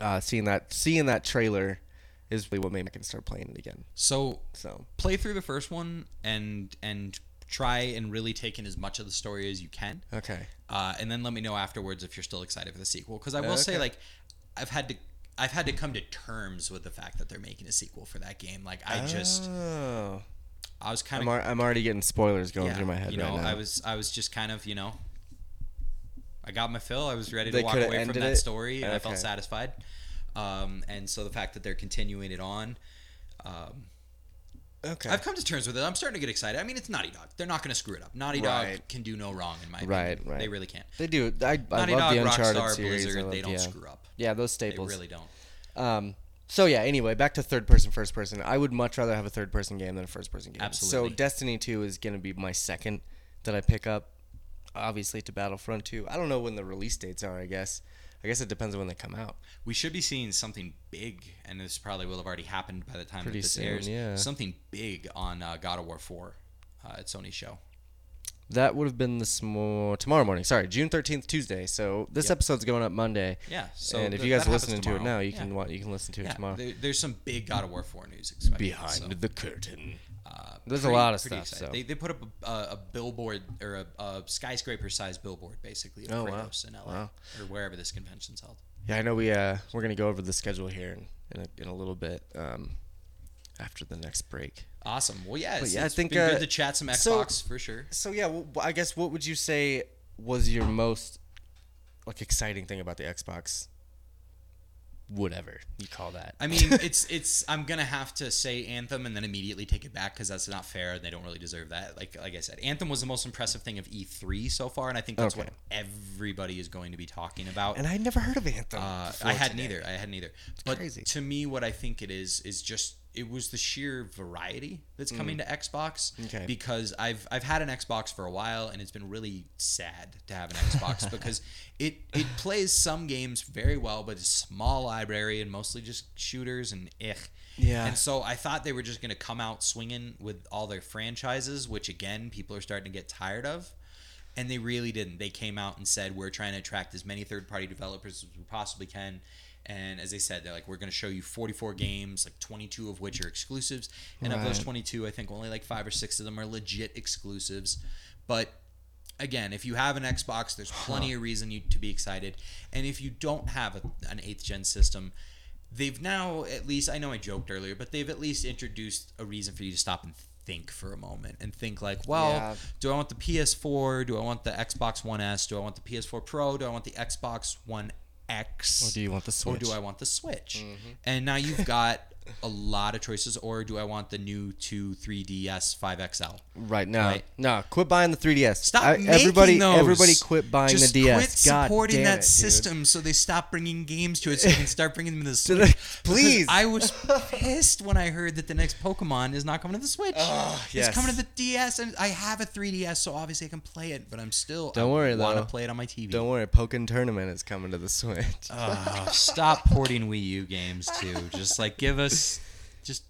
Uh, seeing that seeing that trailer is really what made me can start playing it again. So So play through the first one and and try and really take in as much of the story as you can. okay, uh, and then let me know afterwards if you're still excited for the sequel. Because I will say, like, I've had to, I've had to come to terms with the fact that they're making a sequel for that game. Like, I just, oh, I was kind I'm, of, I'm already getting spoilers going yeah, through my head you know, right now. I was, I was just kind of, you know, I got my fill. I was ready to They walk away from that it? story, and I felt satisfied. Um, and so the fact that they're continuing it on. Um, okay, I've come to terms with it. I'm starting to get excited. I mean, it's Naughty Dog. They're not going to screw it up. Naughty Dog can do no wrong, in my Right, opinion. right. They really can't. they do. I, I Naughty love Dog, the Uncharted Rockstar, series. Blizzard, love- they don't yeah. screw up. Yeah, those staples. They really don't. Um, so yeah. Anyway, back to third person, first person. I would much rather have a third person game than a first person game. Absolutely. So Destiny Two is gonna be my second that I pick up. Obviously to Battlefront Two. I don't know when the release dates are. I guess. I guess it depends on when they come out. We should be seeing something big, and this probably will have already happened by the time Pretty that this soon, airs. yeah. Something big on uh, God of War 4 uh, at Sony's show. That would have been this mo- tomorrow morning. Sorry, June thirteenth, Tuesday. So this Yep. episode's going up Monday. Yeah. So and if you guys are listening to it now, you Yeah. can you can listen to it Yeah, tomorrow. there- there's some big God of War 4 news expected. Behind so, the curtain. Uh, There's a lot of stuff, so. They, they put up a, a, a billboard or a, a skyscraper-sized billboard, basically, Oh, wow. In LA Wow. or wherever this convention's held. Yeah, I know we uh we're gonna go over the schedule here in in a, in a little bit um after the next break. Awesome. Well, yeah, it's, yeah, I think, been uh, good to chat some so- Xbox for sure. So yeah, well, I guess what would you say was your most like exciting thing about the Xbox? Whatever you call that. I mean, it's it's. I'm gonna have to say Anthem and then immediately take it back because that's not fair and they don't really deserve that. Like like I said, Anthem was the most impressive thing of E3 so far, and I think that's Okay. what everybody is going to be talking about. and I never heard of Anthem. Uh, I had today. neither. I had neither. But crazy. to me, what I think it is is just it was the sheer variety that's coming to Xbox. Mm. Okay. Because I've I've had an Xbox for a while, and it's been really sad to have an Xbox because it it plays some games very well, but it's a small library and mostly just shooters and ich. Yeah. And so I thought they were just going to come out swinging with all their franchises, which again people are starting to get tired of. And they really didn't. They came out and said we're trying to attract as many third-party developers as we possibly can. And as they said, they're like, we're going to show you 44 games, like 22 of which are exclusives. And of those 22, I think only like five or six of them are legit exclusives. But again, if you have an Xbox, there's plenty of reason you to be excited. And if you don't have a, an eighth gen system, they've now at least I know I joked earlier, but they've at least introduced a reason for you to stop and think for a moment and think like, well, Yeah. do I want the PS4? Do I want the Xbox One S? Do I want the PS4 Pro? Do I want the Xbox One X? Or do you want the Switch? Or do I want the Switch? Mm-hmm. And now you've got a lot of choices. Or do I want the new 2 3DS 5XL? Right now, Right. no, quit buying the 3DS. Stop I- making everybody, those. everybody, quit buying Just the DS. Quit supporting that it, dude. system so they stop bringing games to it so they can start bringing them to the Switch. Because please. I was pissed when I heard that the next Pokemon is not coming to the Switch. Ah, yes. It's coming to the DS, and I have a 3DS, so obviously I can play it. But I'm still Don't I worry, want to play it on my TV. Don't worry, Pokkén Tournament is coming to the Switch. Oh, stop porting Wii U games too. Just like give us, just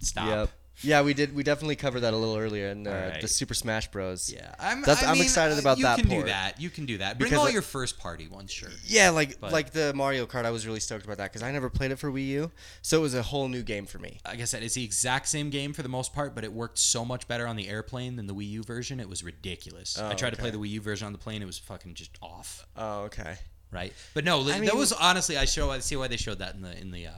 stop. Yep. Yeah, we did. We definitely covered that a little earlier in uh, Alright. the Super Smash Bros. Yeah, I'm. That's- I I'm mean, excited uh, about you that can do that. You can do that. Bring Because all I- your first party ones, sure. Yeah, like But- like the Mario Kart, I was really stoked about that because I never played it for Wii U, so it was a whole new game for me. like I said, it's the exact same game for the most part, but it worked so much better on the airplane than the Wii U version. It was ridiculous. I Oh, tried to play the Wii U version on the plane. It was fucking just off. Oh, okay. Right. But no, I that mean- was honestly I show I see why they showed that in the in the uh,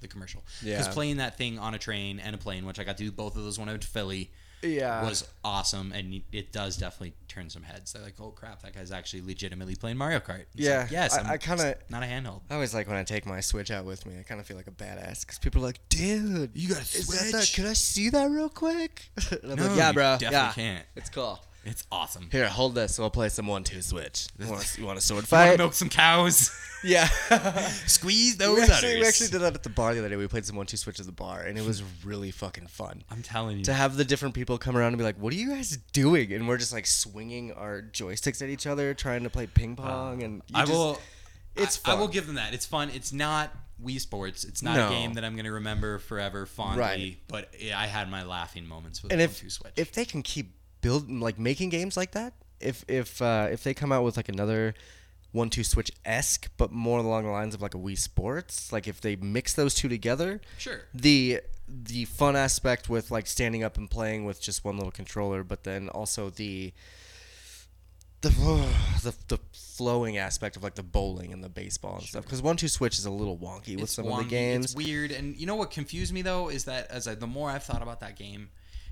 the commercial. Because playing that thing on a train and a plane, which I got to do both of those when I went to Philly, Yeah. was awesome, and it does definitely turn some heads. They're like, "Oh crap, that guy's actually legitimately playing Mario Kart." It's Yeah, like, yes. I- I'm- I kinda- not a handheld. I always like when I take my Switch out with me. I kind of feel like a badass because people are like, "Dude, You got a is that Switch? can I see that real quick?" No, like, "Yeah, bro. definitely yeah, can't. It's cool." It's awesome. Here, hold this. We'll play some one-two switch. You want, you want a sword wanna fight? milk some cows. Yeah. Squeeze we, those actually, we actually did that at the bar the other day. We played some one-two switch at the bar, and it was really fucking fun. I'm telling you. To have the different people come around and be like, "What are you guys doing?" and we're just like swinging our joysticks at each other, trying to play ping uh, pong, and you I just- will. It's I, I, will give them that. It's fun. It's not Wii Sports. It's not No. a game that I'm going to remember forever fondly. Right. But yeah, I had my laughing moments with and if two Switch. if they can keep building like making games like that, if if uh, if they come out with like another one two switch esque, but more along the lines of like a Wii Sports, like if they mix those two together, sure. the the fun aspect with like standing up and playing with just one little controller, but then also the the the, the flowing aspect of like the bowling and the baseball and stuff. Because one two switch is a little wonky with It's some of the games. It's weird, and you know what confused me though is that as I, the more I've thought about that game,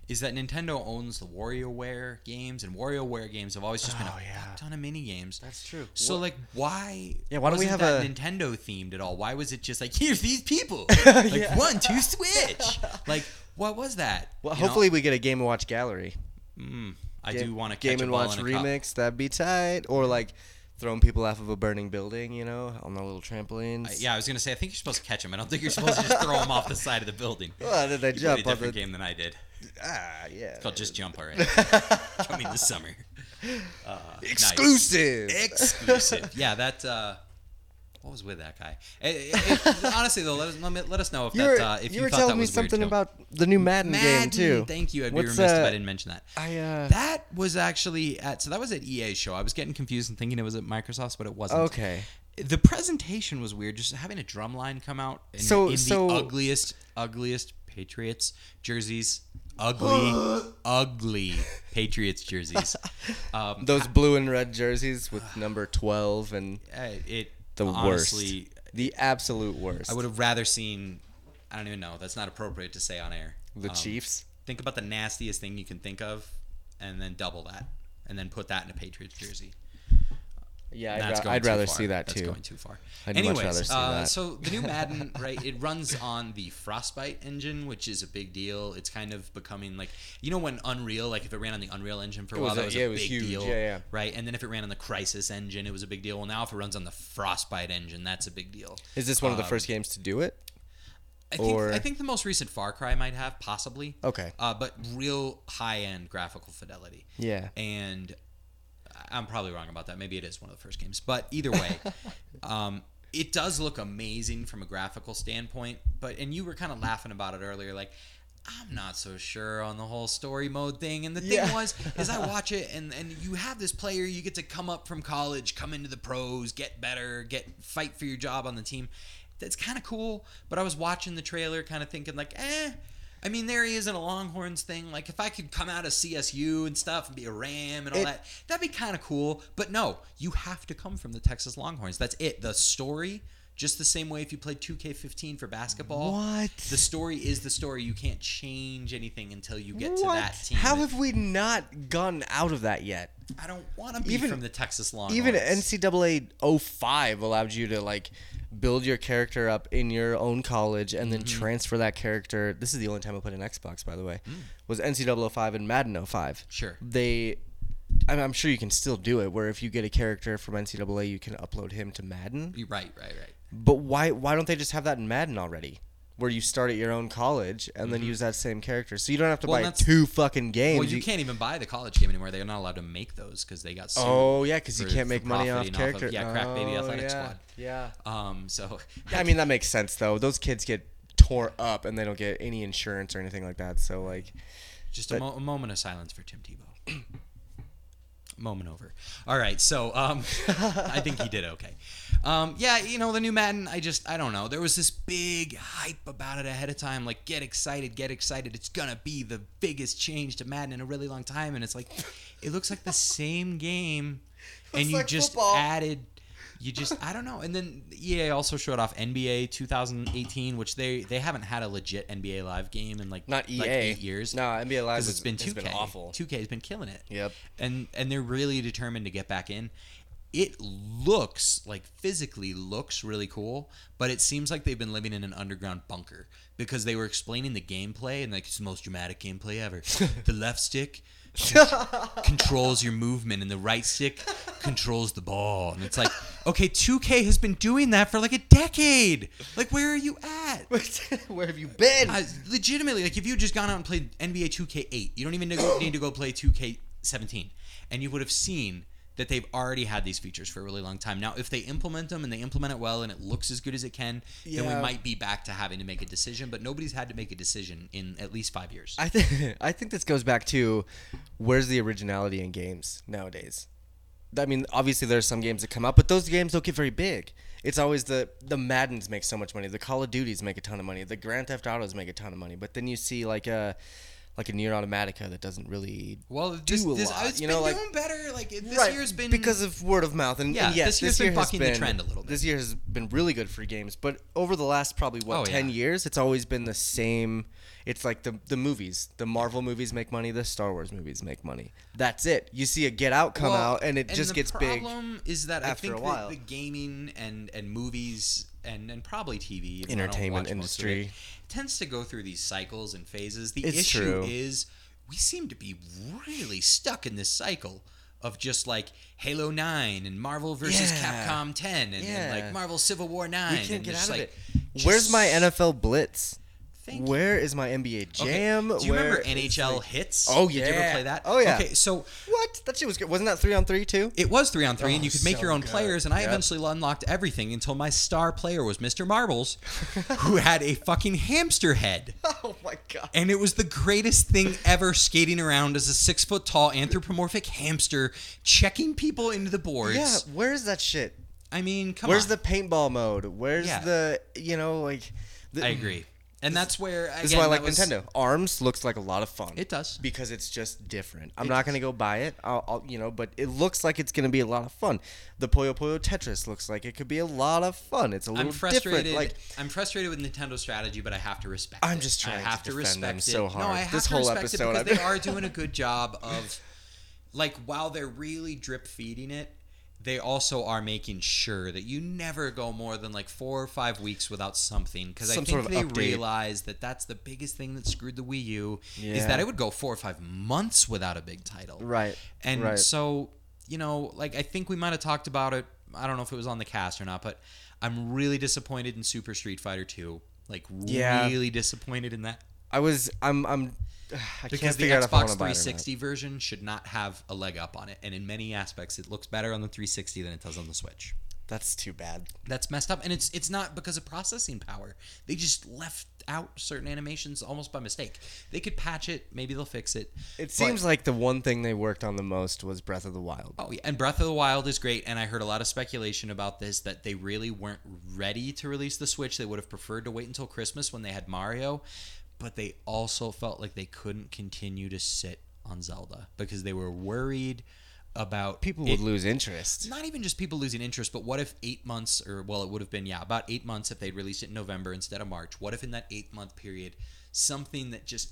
is that Nintendo owns the WarioWare games, and WarioWare games have always just been Oh, a yeah. ton of mini games. That's true. So like, why? Yeah, why don't we have a- Nintendo themed at all? Why was it just like here's these people, like one two switch? Like, what was that? well, You know? hopefully we get a Game and Watch gallery. Mm, I Game- do want to Game and Watch a cup. remix. That'd be tight. Or like throwing people off of a burning building, you know, on the little trampolines. Uh, yeah, I was gonna say I think you're supposed to catch them. I don't think you're supposed to just throw them off the side of the building. Well, did they You played jump a on the? different game than I did. Ah, yeah. It's called Just Jump already. Coming this summer. Uh, nice. Exclusive. Exclusive. Yeah, that. Uh, what was with that guy? Eh, eh, eh, honestly, though, let us let, me, let us know if You that were, uh, if you you, were telling me weird, something about the new Madden, game too. Thank you. I'd be What's, remiss if uh, I didn't mention that. I uh. That was actually at so that was at EA show. I was getting confused and thinking it was at Microsoft's, but it wasn't. Okay. The presentation was weird. Just having a drum line come out in, So- in so- the ugliest, ugliest Patriots jerseys, ugly, ugly Patriots jerseys. Um, Those blue and red jerseys with number twelve and uh, it the honestly, worst, the absolute worst. I would have rather seen. I don't even know. That's not appropriate to say on air. the Um, Chiefs. Think about the nastiest thing you can think of, and then double that, and then put that in a Patriots jersey. Yeah, I'd, That's ra- going I'd rather far. see that That's too. going too far. I'd much Anyways, rather see uh, that. so the new Madden, right? It runs on the Frostbite engine, which is a big deal. It's kind of becoming like you know when Unreal, like if it ran on the Unreal engine for a It was while, that was yeah, a it was big huge. deal, Yeah, yeah. right? And then if it ran on the Crysis engine, it was a big deal. Well, now if it runs on the Frostbite engine, that's a big deal. Is this one of the Um, first games to do it? I think Or- I think the most recent Far Cry might have possibly. Okay. Uh, but real high end graphical fidelity. Yeah. And I'm probably wrong about that. Maybe it is one of the first games. But either way, um, it does look amazing from a graphical standpoint. But and you were kind of laughing about it earlier, like. I'm not so sure on the whole story mode thing. And the thing Yeah. was, is I watch it and, and you have this player, you get to come up from college, come into the pros, get better, get fight for your job on the team. That's kind of cool. But I was watching the trailer, kind of thinking like, eh. I mean, there he is in a Longhorns thing. Like, if I could come out of CSU and stuff and be a Ram and all It- that, that'd be kind of cool. But no, you have to come from the Texas Longhorns. That's it. The story, just the same way if you played 2K15 for basketball. What? The story is the story. You can't change anything until you get to that team. How have we not gotten out of that yet? I don't want to be Even- from the Texas Longhorns. Even NCAA 05 allowed you to like build your character up in your own college and then Mm-hmm. transfer that character. This is the only time I put an Xbox, by the way. Was NCAA 05 and Madden 05. Mm. Sure. They I'm, I'm sure you can still do it where if you get a character from NCAA, you can upload him to Madden. You're right, right, right. But why why don't they just have that in Madden already? Where you start at your own college and then use that same character, so you don't have to Mm-hmm. Well, buy two fucking games. Well, you can't even buy the college game anymore. They're not allowed to make those because they got sued. Oh yeah, because you can't make money off profiting off of- yeah, Crack Baby Oh, Athletic yeah, Squad. Yeah. Um, so Yeah, I mean that makes sense though. Those kids get tore up and they don't get any insurance or anything like that. So like, just a, mo- a moment of silence for Tim Tebow. moment over. All right, so um, I think he did okay. Um, yeah, you know the new Madden. I just I don't know. There was this big hype about it ahead of time. Like get excited, get excited. It's gonna be the biggest change to Madden in a really long time. And it's like, it looks like the same game, and you like just football. added. You just I don't know. And then EA also showed off NBA 2018, which they they haven't had a legit NBA live game in like not EA. like eight years. No, NBA Live has been 2K. been awful. 2K has been killing it. Yep. And and they're really determined to get back in. It looks like physically looks really cool, but it seems like they've been living in an underground bunker because they were explaining the gameplay and like it's the most dramatic gameplay ever. the left stick controls your movement, and the right stick controls the ball. And it's like, okay, 2K has been doing that for like a decade. Like, where are you at? Where have you been? Uh, legitimately, like if you had just gone out and played NBA 2K8, you don't even need to go play 2K17, and you would have seen that they've already had these features for a really long time. Now, if they implement them and they implement it well and it looks as good as it can, then we might be back to having to make a decision. But nobody's had to make a decision in at least five years. I think I think this goes back to where's the originality in games nowadays. I mean, obviously there's some games that come out, but those games don't get very big. It's always the the Maddens make so much money, the Call of Duties make a ton of money, the Grand Theft Autos make a ton of money, but then you see like a like a Nier Automata that doesn't really well, do this, a this, lot, it's you been know, like- doing better. Like this Right, year's been because of word of mouth, and, Yeah, and yes, this year's been year has bucking the trend a little bit. This year has been really good for games, but over the last probably what Oh, ten yeah. years, it's always been the same. It's like the the movies, the Marvel movies make money, the Star Wars movies make money. That's it. You see a Get Out come Well, out, and it just the gets big. The problem is that after I think a while. that the gaming and and movies and and probably TV even though I don't Entertainment industry. Tends to go through these cycles and phases. The It's issue true. is we seem to be really stuck in this cycle of just like Halo 9 and Marvel versus Yeah. Capcom 10 and, then like Marvel Civil War 9 We can't and get out of like it. Where's my NFL Blitz? Thank you. Where is my NBA Okay, Jam? Do you Where- remember NHL like- Hitz? Oh, yeah. Did you ever play that? Oh, yeah. Okay, so What? That shit was good. Wasn't that three on three too? It was three on three, and Oh, you could make so your own good. players. And I eventually unlocked everything until my star player was Mr. Marbles, who had a fucking hamster head. Oh my god. And it was the greatest thing ever skating around as a six foot tall anthropomorphic hamster, checking people into the boards. Yeah, where's that shit? I mean, come Where's on. Where's the paintball mode? Where's Yeah. the you know like? The, I agree. And that's where This is why I like was- Nintendo. Arms looks like a lot of fun. It does. because it's just different. I'm It not gonna go buy it. I'll, I'll you know, but it looks like it's gonna be a lot of fun. The Puyo Puyo Tetris looks like it could be a lot of fun. It's a little I'm frustrated. different. Like I'm frustrated with Nintendo's strategy, but I have to respect. I'm just trying I to have to, them respect so it. hard. No, I have This to whole respect episode it because they are doing a good job of, like, while they're really drip feeding it, they also are making sure that you never go more than like four or five weeks without something. Because I think sort of they update. realize that that's the biggest thing that screwed the Wii U is that it would go four or five months without a big title. Right, And right. so, you know, like I think we might have talked about it. I don't know if it was on the cast or not, but I'm really disappointed in Super Street Fighter 2. Like Yeah. really disappointed in that I was, I'm, I'm, I because can't the figure out if I Xbox want to buy it or not. 360 version should not have a leg up on it, and in many aspects, it looks better on the 360 than it does on the Switch. That's too bad. That's messed up, and it's it's not because of processing power. They just left out certain animations almost by mistake. They could patch it, maybe they'll fix it. It seems like the one thing they worked on the most was Breath of the Wild. Oh, yeah. And Breath of the Wild is great. And I heard a lot of speculation about this that they really weren't ready to release the Switch. They would have preferred to wait until Christmas when they had Mario. But they also felt like they couldn't continue to sit on Zelda because they were worried about People it- would lose interest. not even just people losing interest, but what if eight months, or well, it would have been, yeah, about eight months if they'd released it in November instead of March. What if in that eight month period, something that just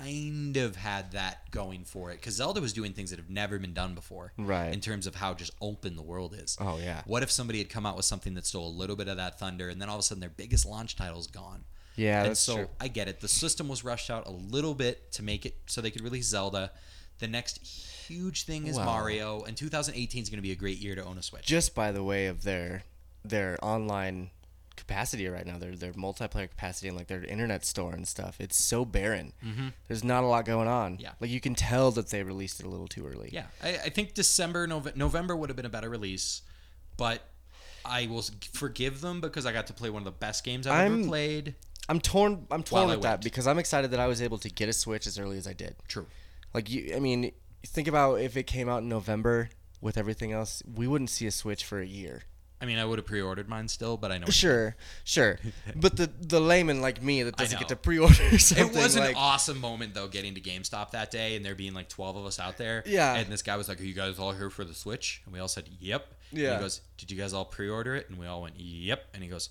kind of had that going for it? Because Zelda was doing things that have never been done before. Right. In terms of how just open the world is. Oh, yeah. What if somebody had come out with something that stole a little bit of that thunder, and then all of a sudden their biggest launch title's gone? Yeah, and that's so true. I get it. The system was rushed out a little bit to make it so they could release Zelda. The next huge thing is Wow. Mario, and 2018 is going to be a great year to own a Switch. Just by the way of their their online capacity right now, their their multiplayer capacity and like their internet store and stuff, it's so barren. Mm-hmm. There's not a lot going on. Yeah. like you can tell that they released it a little too early. Yeah, I, I think December, Nove- November would have been a better release, but I will forgive them because I got to play one of the best games I've I'm- ever played. I'm torn. I'm torn While with that because I'm excited that I was able to get a Switch as early as I did. True. Like you, I mean, think about if it came out in November with everything else, we wouldn't see a Switch for a year. I mean, I would have pre-ordered mine still, but I know Sure, sure, but the the layman like me that doesn't get to pre-order something It was an like awesome moment though, getting to GameStop that day and there being like twelve of us out there. Yeah. And this guy was like, "Are you guys all here for the Switch?" And we all said, "Yep." And Yeah. he goes, "Did you guys all pre-order it?" And we all went, "Yep." And he goes,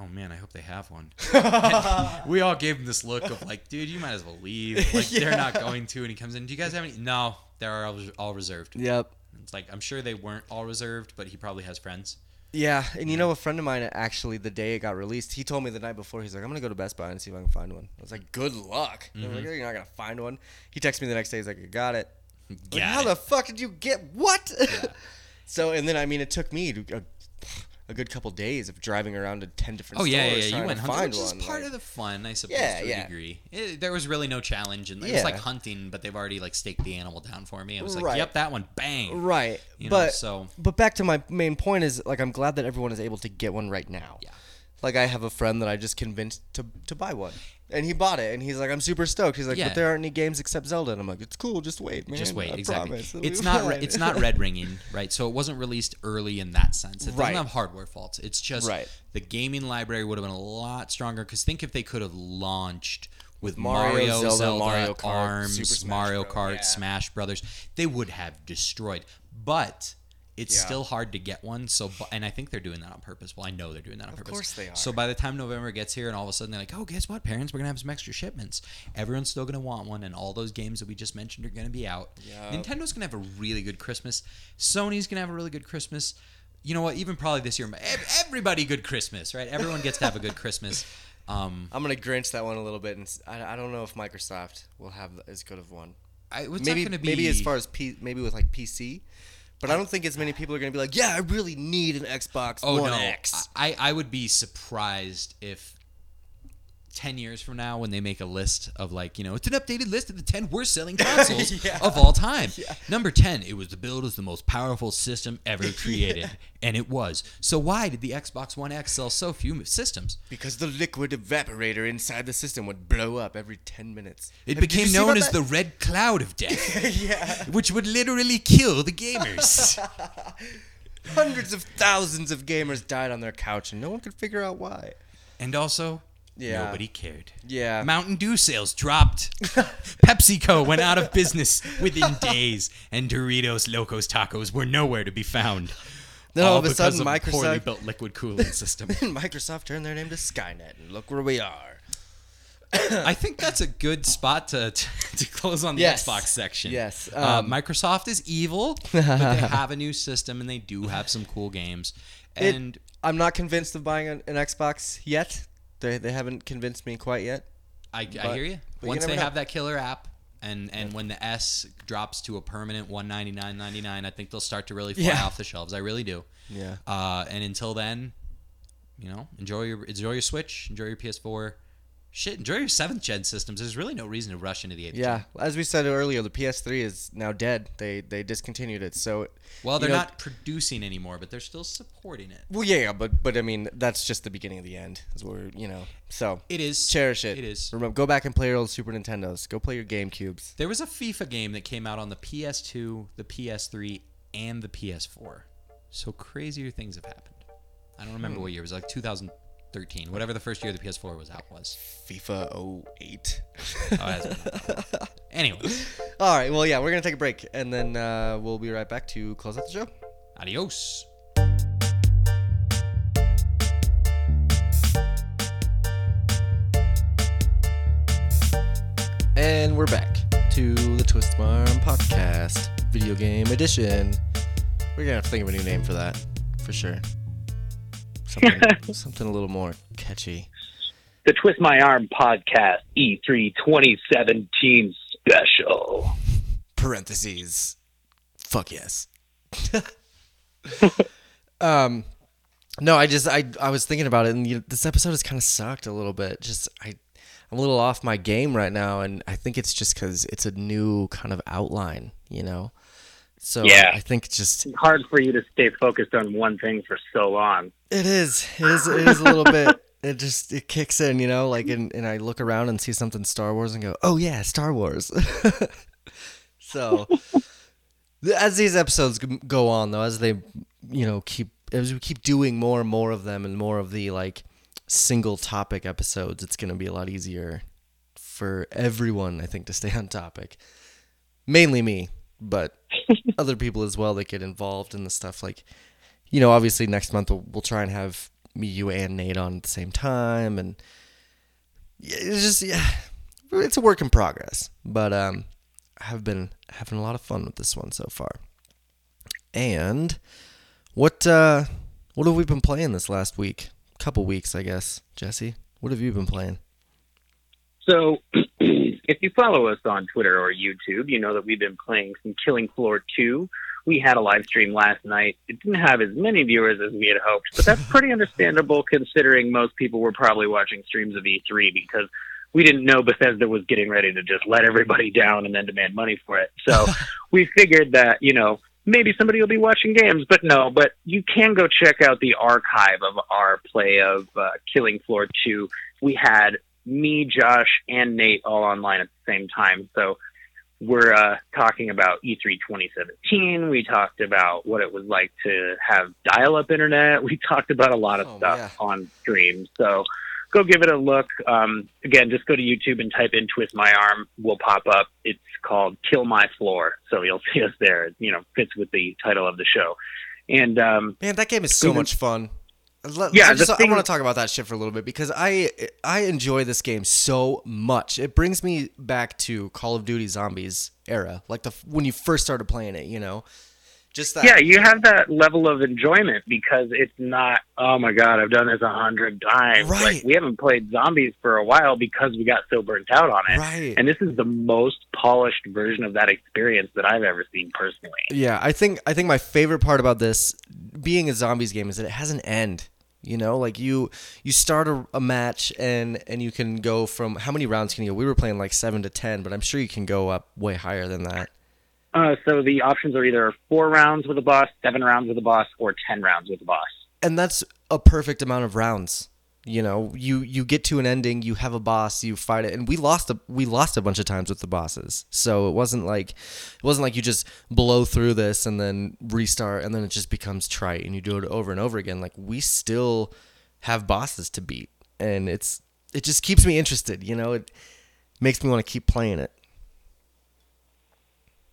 "Oh man, I hope they have one." We all gave him this look of like, "Dude, you might as well leave. Like they're not going to." And he comes in, "Do you guys have any?" No, they're all, all reserved. Yep. It's like I'm sure they weren't all reserved, but he probably has friends. Yeah, and you know, a friend of mine actually, the day it got released, he told me the night before, he's like, "I'm gonna go to Best Buy and see if I can find one." I was like, "Good luck." I was like, mm-hmm. "You're not gonna find one." He texted me the next day. He's like, "I got it." Like, Got how it. the fuck did you get what? so, and then I mean, it took me to, a, a good couple days of driving around to ten different Oh stores yeah, yeah, yeah. You went hunting, which is one. part like- of the fun, I suppose, Yeah, to a yeah. degree. It, there was really no challenge, and it was like hunting, but they've already like staked the animal down for me. I was like, Right. "Yep, that one, bang!" Right. You know, but so- but back to my main point is like I'm glad that everyone is able to get one right now. Yeah. Like I have a friend that I just convinced to to buy one. And he bought it and he's like I'm super stoked. He's like Yeah. but there aren't any games except Zelda and I'm like it's cool, just wait, man. Just wait, I exactly. promise, it'll It's be not re- fine." it's not red ringing, right? So it wasn't released early in that sense. It doesn't have hardware faults. It's just Right. the gaming library would have been a lot stronger. Because think if they could have launched with Mario, Mario, Zelda, Zelda, Mario Kart, Arms, Super Smash Mario Bros. Kart, Yeah. Smash Brothers, they would have destroyed. But it's Yeah. still hard to get one. So, and I think they're doing that on purpose. Well, I know they're doing that on purpose. Of course they are. So by the time November gets here, and all of a sudden they're like, "Oh, guess what, parents? We're gonna have some extra shipments. Everyone's still gonna want one, and all those games that we just mentioned are gonna be out. Yeah. Nintendo's gonna have a really good Christmas. Sony's gonna have a really good Christmas. You know what? Even probably this year, everybody good Christmas, right? Everyone gets to have a good Christmas. Um, I'm gonna grinch that one a little bit, and I don't know if Microsoft will have as good of one. I, maybe not gonna be maybe as far as P, maybe with like PC, but I don't think as many people are gonna be like, yeah, I really need an Xbox Oh One no, X. I I would be surprised if. 10 years from now when they make a list of like you know it's an updated list of the 10 worst selling consoles Yeah. of all time number 10 it was the build as the most powerful system ever created and it was so why did the xbox one x sell so few systems Because the liquid evaporator inside the system would blow up every 10 minutes. it Have- became known as that? the red cloud of death yeah. which would literally kill the gamers Hundreds of thousands of gamers died on their couch and no one could figure out why. and also Yeah. nobody cared Yeah. Mountain Dew sales dropped. PepsiCo went out of business within days, and Doritos Locos Tacos were nowhere to be found. Then all of a sudden, of a poorly Microsoft, built liquid cooling system. Microsoft turned their name to Skynet, and look where we are. I think that's a good spot to to, to close on the Yes. Xbox section. Yes, uh, um, Microsoft is evil, but they have a new system and they do have some cool games. It- And I'm not convinced of buying an, an Xbox yet. They, they haven't convinced me quite yet. I, I hear you. Once they know. have that killer app, and and when the S drops to a permanent one ninety nine ninety nine, I think they'll start to really fly Yeah. off the shelves. I really do. Yeah. Uh, and until then, you know, enjoy your enjoy your Switch, enjoy your PS4. Shit, enjoy your seventh gen systems. There's really no reason to rush into the eighth. Yeah, Gen. as we said earlier, the PS3 is now dead. They they discontinued it. So, Well, they're know- not producing anymore, but they're still supporting it. Well, yeah, yeah, but but I mean, that's just the beginning of the end. Is where you know. So It is. cherish it. It is. Remember, go back and play your old Super Nintendos. Go play your GameCubes. There was a FIFA game that came out on the PS2, the PS3, and the PS4. So crazier things have happened. I don't remember hmm. what year. It was like 2013. Whatever the first year the PS4 was out was. FIFA 08. Oh, anyway, All right. Well, yeah, we're gonna take a break, and then uh, we'll be right back to close out the show. adios. And we're back to the Twist Arm Podcast, video game edition. We're gonna have to think of a new name for that, for sure. Something, something a little more catchy. The Twist My Arm Podcast E3 2017 special. Parentheses. Fuck yes. um, no, I just I I was thinking about it, and you this episode has kind of sucked a little bit. Just I. I'm a little off my game right now, and I think it's just because it's a new kind of outline, you know. So Yeah. I think it's just Hard for you to stay focused on one thing for so long. It is. It is. It is a little bit. It just it kicks in, you know. Like, and, and I look around and see something Star Wars and go, "Oh yeah, Star Wars." so, as these episodes go on, though, as they, you know, keep as we keep doing more and more of them and more of the like single topic episodes, it's gonna be a lot easier for everyone, I think, to stay on topic. Mainly me, but other people as well that get involved in the stuff like you know, obviously next month we'll, we'll try and have me, you, and Nate on at the same time, and it's just yeah, it's a work in progress. But um, I have been having a lot of fun with this one so far. And what uh, What have we been playing this last week? Couple weeks, I guess. Jesse, what have you been playing? So, if you follow us on Twitter or YouTube, you know that we've been playing some Killing Floor 2. We had a live stream last night. It didn't have as many viewers as we had hoped, but that's pretty understandable considering most people were probably watching streams of E3 because we didn't know Bethesda was getting ready to just let everybody down and then demand money for it. So we figured that, you know, maybe somebody will be watching games, but no, but you can go check out the archive of our play of uh, Killing Floor 2. We had me, Josh, and Nate all online at the same time. So we're uh, talking about E3 2017. We talked about what it was like to have dial up internet. We talked about a lot of Oh, stuff yeah. on stream. So go give it a look. Um, again, just go to YouTube and type in Twist My Arm. We'll pop up. It's called Kill My Floor. So you'll see us there. It, you know, fits with the title of the show. And um, Man, that game is so Even- much fun. Let- Yeah, I, just, the I want to talk about that shit for a little bit because I I enjoy this game so much. It brings me back to Call of Duty Zombies era, like the when you first started playing it. You know, just that. yeah, you have that level of enjoyment because it's not, oh my God, I've done this a hundred times. Right. Like, we haven't played zombies for a while because we got so burnt out on it. Right. And this is the most polished version of that experience that I've ever seen personally. Yeah, I think I think my favorite part about this being a zombies game is that it has an end. You know, like you you start a, a match and and you can go from how many rounds can you go? We were playing like seven to ten, but I'm sure you can go up way higher than that. Uh, so the options are either four rounds with a boss, seven rounds with a boss, or ten rounds with a boss. and that's a perfect amount of rounds. You know, you you get to an ending, you have a boss, you fight it, and we lost a we lost a bunch of times with the bosses. So it wasn't like it wasn't like you just blow through this and then restart, and then it just becomes trite, and you do it over and over again. Like we still have bosses to beat, and it's it just keeps me interested. You know, it makes me want to keep playing it.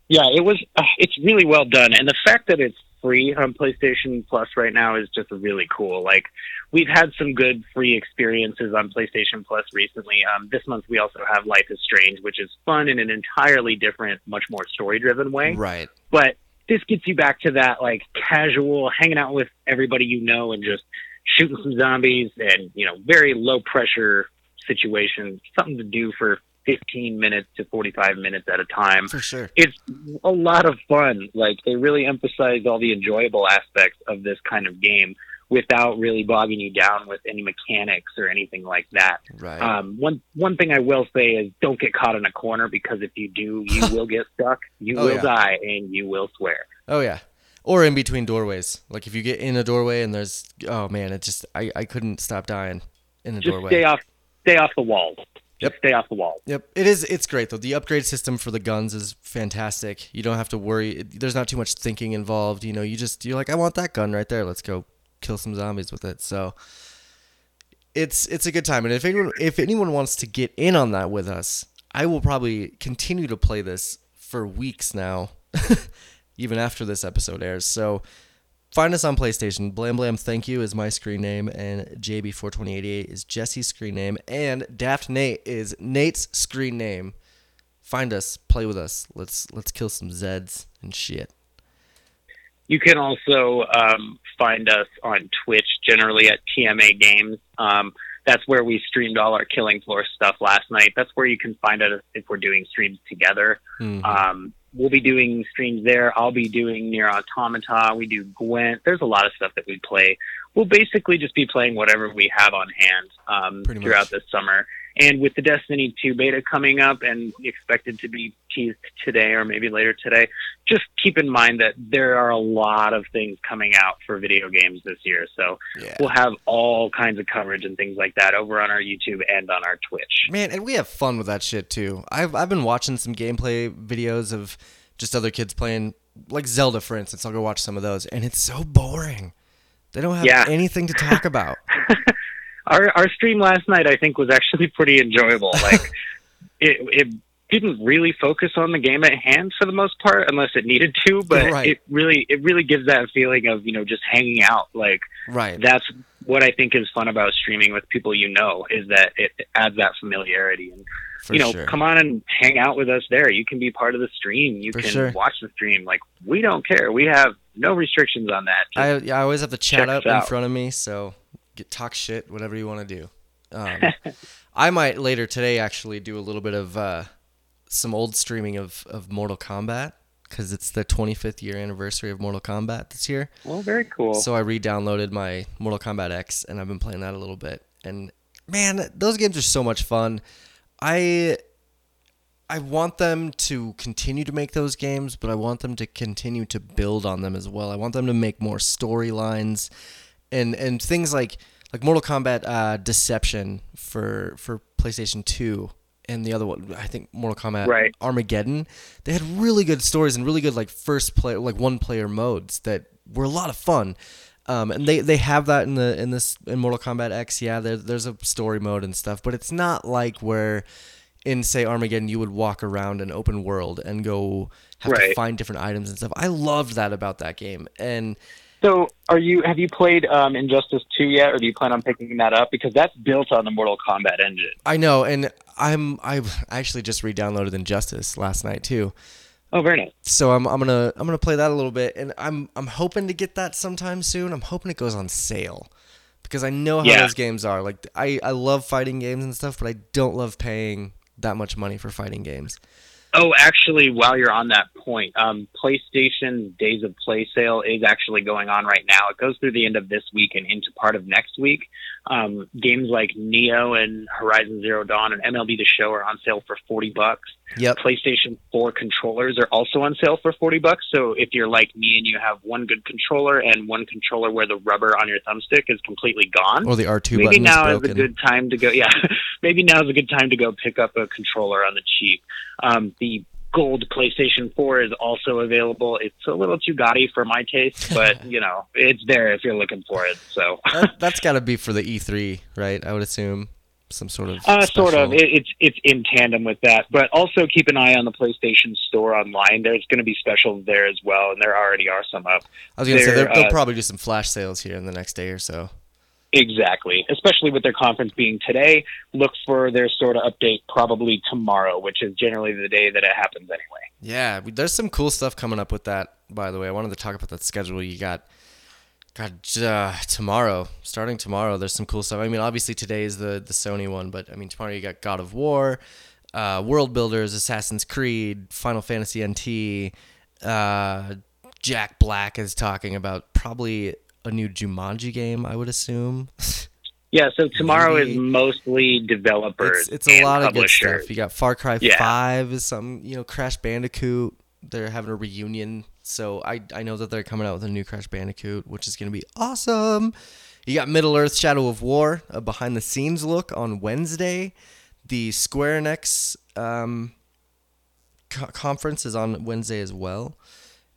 Yeah, it was. Uh, it's really well done, and the fact that it's free on PlayStation Plus right now is just really cool. Like we've had some good free experiences on PlayStation Plus recently. Um, this month we also have Life is Strange, which is fun in an entirely different, much more story-driven way. Right. But this gets you back to that like casual hanging out with everybody you know and just shooting some zombies and you know very low pressure situation, something to do for 15 minutes to 45 minutes at a time For sure. it's a lot of fun. Like they really emphasize all the enjoyable aspects of this kind of game without really bogging you down with any mechanics or anything like that. Right. Um, one one thing I will say is don't get caught in a corner because if you do, you will get stuck. You Oh, will yeah. die and you will swear. Oh yeah. Or in between doorways. Like if you get in a doorway and there's oh man, it just I, I couldn't stop dying in the Just doorway. stay off stay off the walls. Yep. Stay off the wall. Yep, it is. It's great though. The upgrade system for the guns is fantastic. You don't have to worry. There's not too much thinking involved. You know, you just you're like, I want that gun right there. Let's go kill some zombies with it. So it's it's a good time. And if anyone if anyone wants to get in on that with us, I will probably continue to play this for weeks now, even after this episode airs. So Find us on PlayStation. Blam Blam Thank You is my screen name, and JB42088 is Jesse's screen name, and Daft Nate is Nate's screen name. Find us, play with us. Let's let's kill some Zeds and shit. You can also um, find us on Twitch, generally at TMA Games. Um, that's where we streamed all our Killing Floor stuff last night. That's where you can find us if we're doing streams together. Mhm. Um, we'll be doing streams there. I'll be doing Nier Automata. We do Gwent. There's a lot of stuff that we play. We'll basically just be playing whatever we have on hand um, Pretty much. throughout this summer. And with the Destiny 2 beta coming up and expected to be teased today or maybe later today, just keep in mind that there are a lot of things coming out for video games this year. So Yeah. we'll have all kinds of coverage and things like that over on our YouTube and on our Twitch. Man, and we have fun with that shit too. I've I've been watching some gameplay videos of just other kids playing like Zelda for instance. I'll go watch some of those and it's so boring. They don't have Yeah. anything to talk about. our our stream last night I think was actually pretty enjoyable. Like it it didn't really focus on the game at hand for the most part unless it needed to, but Right. it really it really gives that feeling of, you know, just hanging out. Like right. that's what I think is fun about streaming with people you know is that it adds that familiarity and For you know, sure. come on and hang out with us there. You can be part of the stream. You For can sure. watch the stream. Like we don't care. We have no restrictions on that. Just- I, I always have the chat up in out. front of me, so get talk shit, whatever you want to do. Um, I might later today actually do a little bit of uh, some old streaming of, of Mortal Kombat because it's the 25th year anniversary of Mortal Kombat this year. well, very cool. So I re-downloaded my Mortal Kombat X and I've been playing that a little bit. And man, those games are so much fun. I I want them to continue to make those games, but I want them to continue to build on them as well. I want them to make more storylines and and things like like Mortal Kombat uh, Deception for for PlayStation 2 and the other one I think Mortal Kombat Right. Armageddon. They had really good stories and really good like first player like one player modes that were a lot of fun. Um, and they, they have that in the in this in Mortal Kombat X. Yeah, there, there's a story mode and stuff, but it's not like where in say Armageddon you would walk around an open world and go have to find different items and stuff. I loved that about that game. And So, are you have you played um, Injustice Two yet, or do you plan on picking that up? Because that's built on the Mortal Kombat engine. I know, and I'm I actually just re-downloaded Injustice last night too. Oh, very nice. So I'm, I'm gonna I'm gonna play that a little bit, and I'm I'm hoping to get that sometime soon. I'm hoping it goes on sale because I know how Yeah. those games are. Like I I love fighting games and stuff, but I don't love paying that much money for fighting games. Oh, actually, while you're on that point, um, PlayStation Days of Play sale is actually going on right now. It goes through the end of this week and into part of next week. Um, games like Nioh and Horizon Zero Dawn and MLB The Show are on sale for forty bucks. Yep. PlayStation 4 controllers are also on sale for 40 bucks. So if you're like me and you have one good controller and one controller where the rubber on your thumbstick is completely gone, Or the R two maybe now is is a good time to go. Yeah, maybe now is a good time to go pick up a controller on the cheap. Um, the gold PlayStation 4 is also available. It's a little too gaudy for my taste, but you know, it's there if you're looking for it. So. that, that's got to be for the E3, right? I would assume some sort of. Uh, sort of. It, it's it's in tandem with that, but also keep an eye on the PlayStation Store online. There's going to be specials there as well, and there already are some up. I was gonna say they're, they're- they'll uh, probably do some flash sales here in the next day or so. Exactly, especially with their conference being today. Look for their sort of update probably tomorrow, which is generally the day that it happens anyway. Yeah, there's some cool stuff coming up with that. By the way, I wanted to talk about that schedule you got. God, uh, tomorrow, starting tomorrow, there's some cool stuff. I mean, obviously today is the the Sony one, but I mean tomorrow you got God of War, uh, World Builders, Assassin's Creed, Final Fantasy NT. Uh, Jack Black is talking about probably a new Jumanji game. I would assume. Yeah, so tomorrow Maybe. is mostly developers. it's it's a and lot of good stuff. You got Far Cry Yeah. Five is some you know Crash Bandicoot. They're having a reunion, so I I know that they're coming out with a new Crash Bandicoot, which is gonna be awesome. You got Middle Earth: Shadow of War, a behind the scenes look on Wednesday. The Square Enix um, co- conference is on Wednesday as well,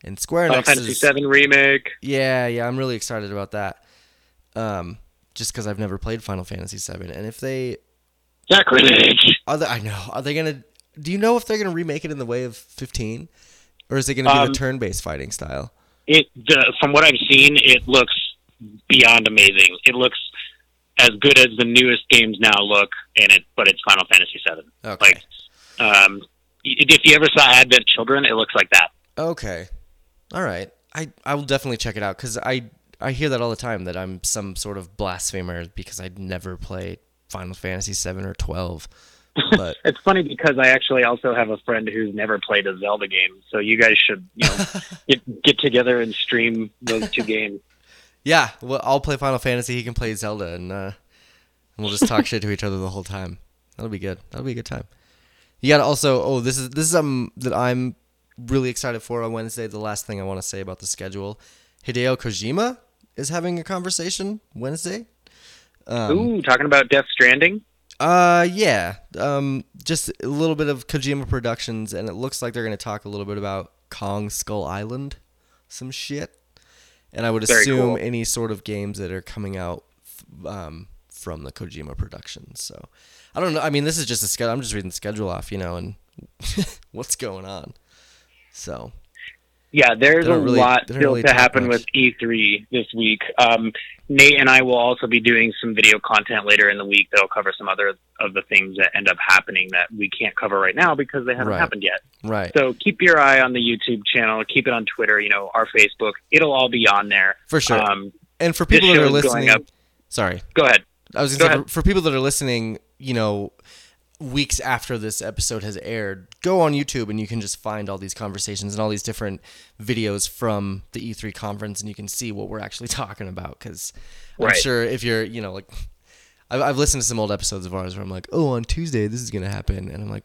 and Square Final Enix Fantasy is VII remake. yeah, yeah, I'm really excited about that. Um, just because I've never played Final Fantasy VII, and if they Sacrilege. are they, I know. Are they gonna? Do you know if they're gonna remake it in the way of 15, or is it gonna be Um, the turn-based fighting style? It the, from what I've seen, it looks beyond amazing. It looks as good as the newest games now look, and it but it's Final Fantasy VII. Okay. Like, um, if you ever saw Advent Children, it looks like that. Okay. All right. I I will definitely check it out because I I hear that all the time that I'm some sort of blasphemer because I'd never play Final Fantasy 7 or 12. But It's funny because I actually also have a friend who's never played a Zelda game, so you guys should you know get get together and stream those two games. yeah, well, I'll play Final Fantasy. He can play Zelda, and uh, and we'll just talk shit to each other the whole time. That'll be good. That'll be a good time. You got to also. Oh, this is this is something that I'm really excited for on Wednesday. The last thing I want to say about the schedule, Hideo Kojima is having a conversation Wednesday. Um, Ooh, talking about Death Stranding. Uh, yeah. Um, just a little bit of Kojima Productions, and it looks like they're going to talk a little bit about Kong Skull Island, some shit. And I would Very assume cool. any sort of games that are coming out um, from the Kojima Productions. So I don't know. I mean, this is just a schedule. I'm just reading the schedule off, you know, and what's going on. So Yeah, there's a really- lot still really to happen much. with E3 this week. Um, Nate and I will also be doing some video content later in the week that'll cover some other of the things that end up happening that we can't cover right now because they haven't Right. happened yet. Right. So keep your eye on the YouTube channel, keep it on Twitter, you know, our Facebook. It'll all be on there. For sure. Um, and for people that are going listening, up. sorry, go ahead. I was gonna say, ahead. for, for people that are listening, you know, weeks after this episode has aired, go on YouTube and you can just find all these conversations and all these different videos from the E3 conference, and you can see what we're actually talking about. Because I'm sure if you're, you know, like, I've, I've listened to some old episodes of ours where I'm like, oh, on Tuesday this is gonna happen, and I'm like,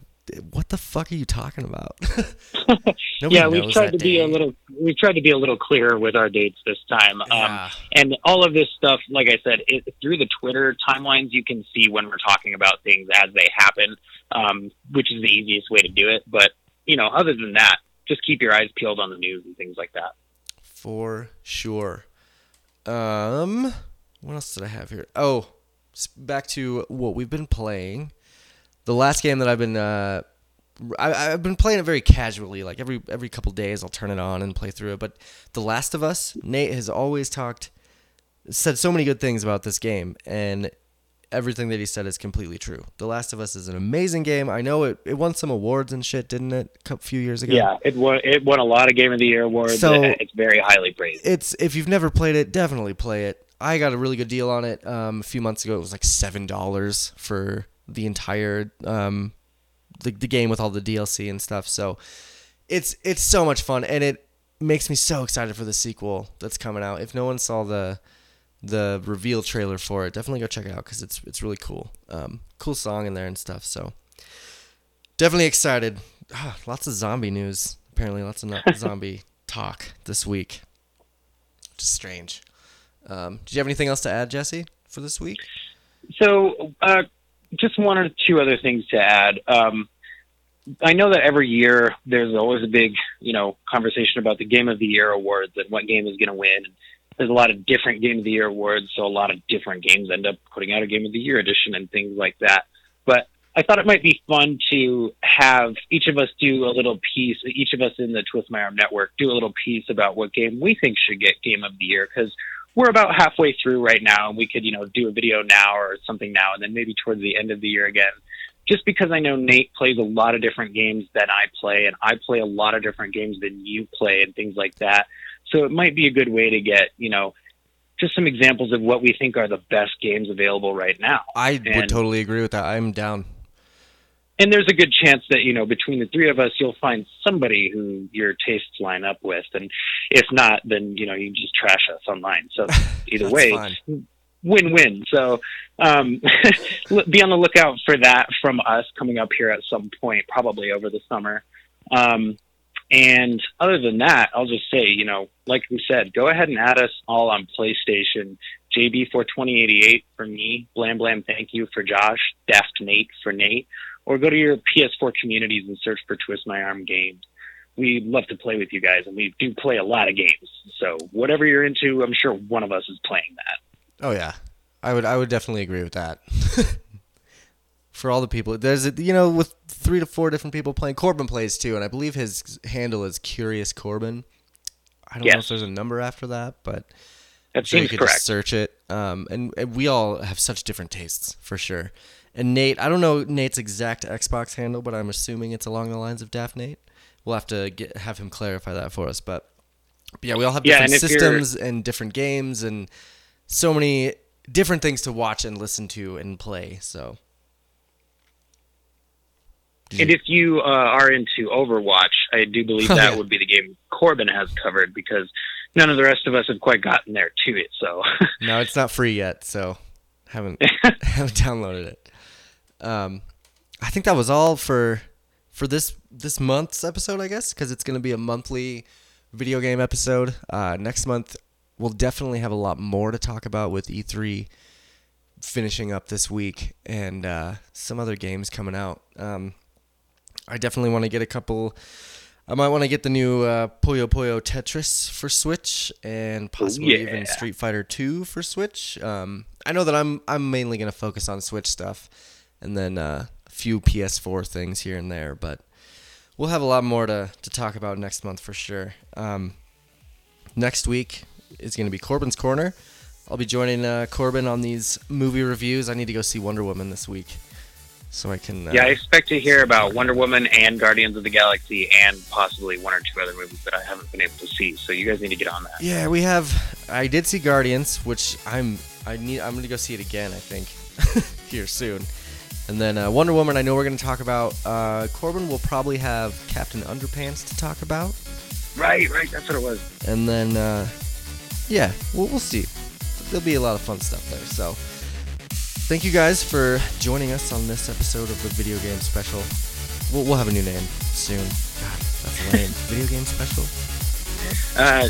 what the fuck are you talking about? Yeah, we've tried to be a little we've tried to be a little clearer with our dates this time. Um, and all of this stuff, like I said, it, through the Twitter timelines, you can see when we're talking about things as they happen, um, which is the easiest way to do it. But you know, other than that, just keep your eyes peeled on the news and things like that. For sure. Um, what else did I have here? Oh, back to what we've been playing. The last game that I've been, uh, I, I've been playing it very casually. Like every every couple days, I'll turn it on and play through it. But The Last of Us, Nate has always talked, said so many good things about this game, and everything that he said is completely true. The Last of Us is an amazing game. I know it, it won some awards and shit, didn't it? A few years ago. Yeah, it won it won a lot of Game of the Year awards. So- it's very highly praised. it's if you've never played it, definitely play it. I got a really good deal on it um, a few months ago. It was like seven dollars for the entire um, the, the game with all the DLC and stuff. So it's it's so much fun, and it makes me so excited for the sequel that's coming out. If no one saw the the reveal trailer for it, definitely go check it out because it's it's really cool. Um, cool song in there and stuff. So definitely excited. Ah, lots of zombie news. Apparently, lots of zombie talk this week. Just strange. Um, did you have anything else to add, Jesse, for this week? So, uh, just one or two other things to add. Um, I know that every year there's always a big, you know, conversation about the Game of the Year awards and what game is going to win. There's a lot of different Game of the Year awards, so a lot of different games end up putting out a Game of the Year edition and things like that. But I thought it might be fun to have each of us do a little piece, each of us in the Twist My Arm network do a little piece about what game we think should get Game of the Year because we're about halfway through right now, and we could, you know, do a video now or something now, and then maybe towards the end of the year again. Just because I know Nate plays a lot of different games than I play, and I play a lot of different games than you play, and things like that. So it might be a good way to get, you know, just some examples of what we think are the best games available right now. I would totally agree with that. I'm down. And there's a good chance that you know between the three of us you'll find somebody who your tastes line up with. And if not then you know you just trash us online. So either way fine. win-win. So um, be on the lookout for that from us coming up here at some point probably over the summer. Um, and other than that i'll just say you know like we said go ahead and add us all on playstation. Jb for 2088 for me. Blam blam thank you for josh. Daft nate for nate or go to your ps4 communities and search for twist my arm games we love to play with you guys and we do play a lot of games so whatever you're into i'm sure one of us is playing that Oh yeah, I would. I would definitely agree with that. For all the people, there's a, you know with three to four different people playing. Corbin plays too, and I believe his handle is Curious Corbin. I don't know if there's a number after that, but that I'm sure you could correct just search it. Um, and, and we all have such different tastes for sure. And Nate, I don't know Nate's exact Xbox handle, but I'm assuming it's along the lines of Daft Nate. We'll have to get have him clarify that for us. But, but yeah, we all have Yeah, different and systems and different games and so many different things to watch and listen to and play. So. And if you uh, are into Overwatch, I do believe Oh, that would be the game Corbin has covered because none of the rest of us have quite gotten there to it. So No, it's not free yet, so haven't haven't downloaded it. Um, I think that was all for for this this month's episode, I guess, because it's going to be a monthly video game episode. Uh, next month, we'll definitely have a lot more to talk about with E3 finishing up this week and uh, some other games coming out. Um, I definitely want to get a couple. I might want to get the new uh, Puyo Puyo Tetris for Switch and possibly yeah. even Street Fighter 2 for Switch. Um, I know that I'm I'm mainly going to focus on Switch stuff and then uh, a few PS4 things here and there, but we'll have a lot more to, to talk about next month for sure. Um, next week is going to be Corbin's Corner. I'll be joining uh, Corbin on these movie reviews. I need to go see Wonder Woman this week, so I can. Uh, Yeah, I expect to hear about Wonder Woman and Guardians of the Galaxy and possibly one or two other movies that I haven't been able to see. So you guys need to get on that. Yeah, we have. I did see Guardians, which I'm. I need. I'm gonna go see it again. I think here soon. And then uh, Wonder Woman. I know we're gonna talk about. Uh, Corbin will probably have Captain Underpants to talk about. Right, right. That's what it was. And then, uh, yeah, we'll, we'll see. There'll be a lot of fun stuff there. So, thank you guys for joining us on this episode of the video game special. We'll, we'll have a new name soon. God, that's lame. video game special? Uh,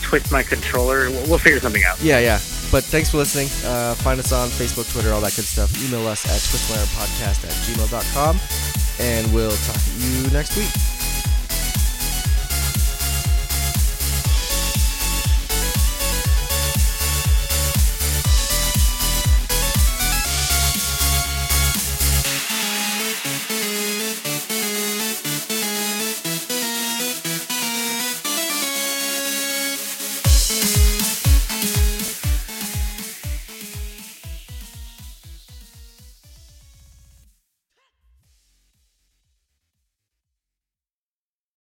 twist my controller. We'll, we'll figure something out. Yeah, yeah. But thanks for listening. Uh, find us on Facebook, Twitter, all that good stuff. Email us at twistmyarmpodcast at gmail.com. And we'll talk to you next week.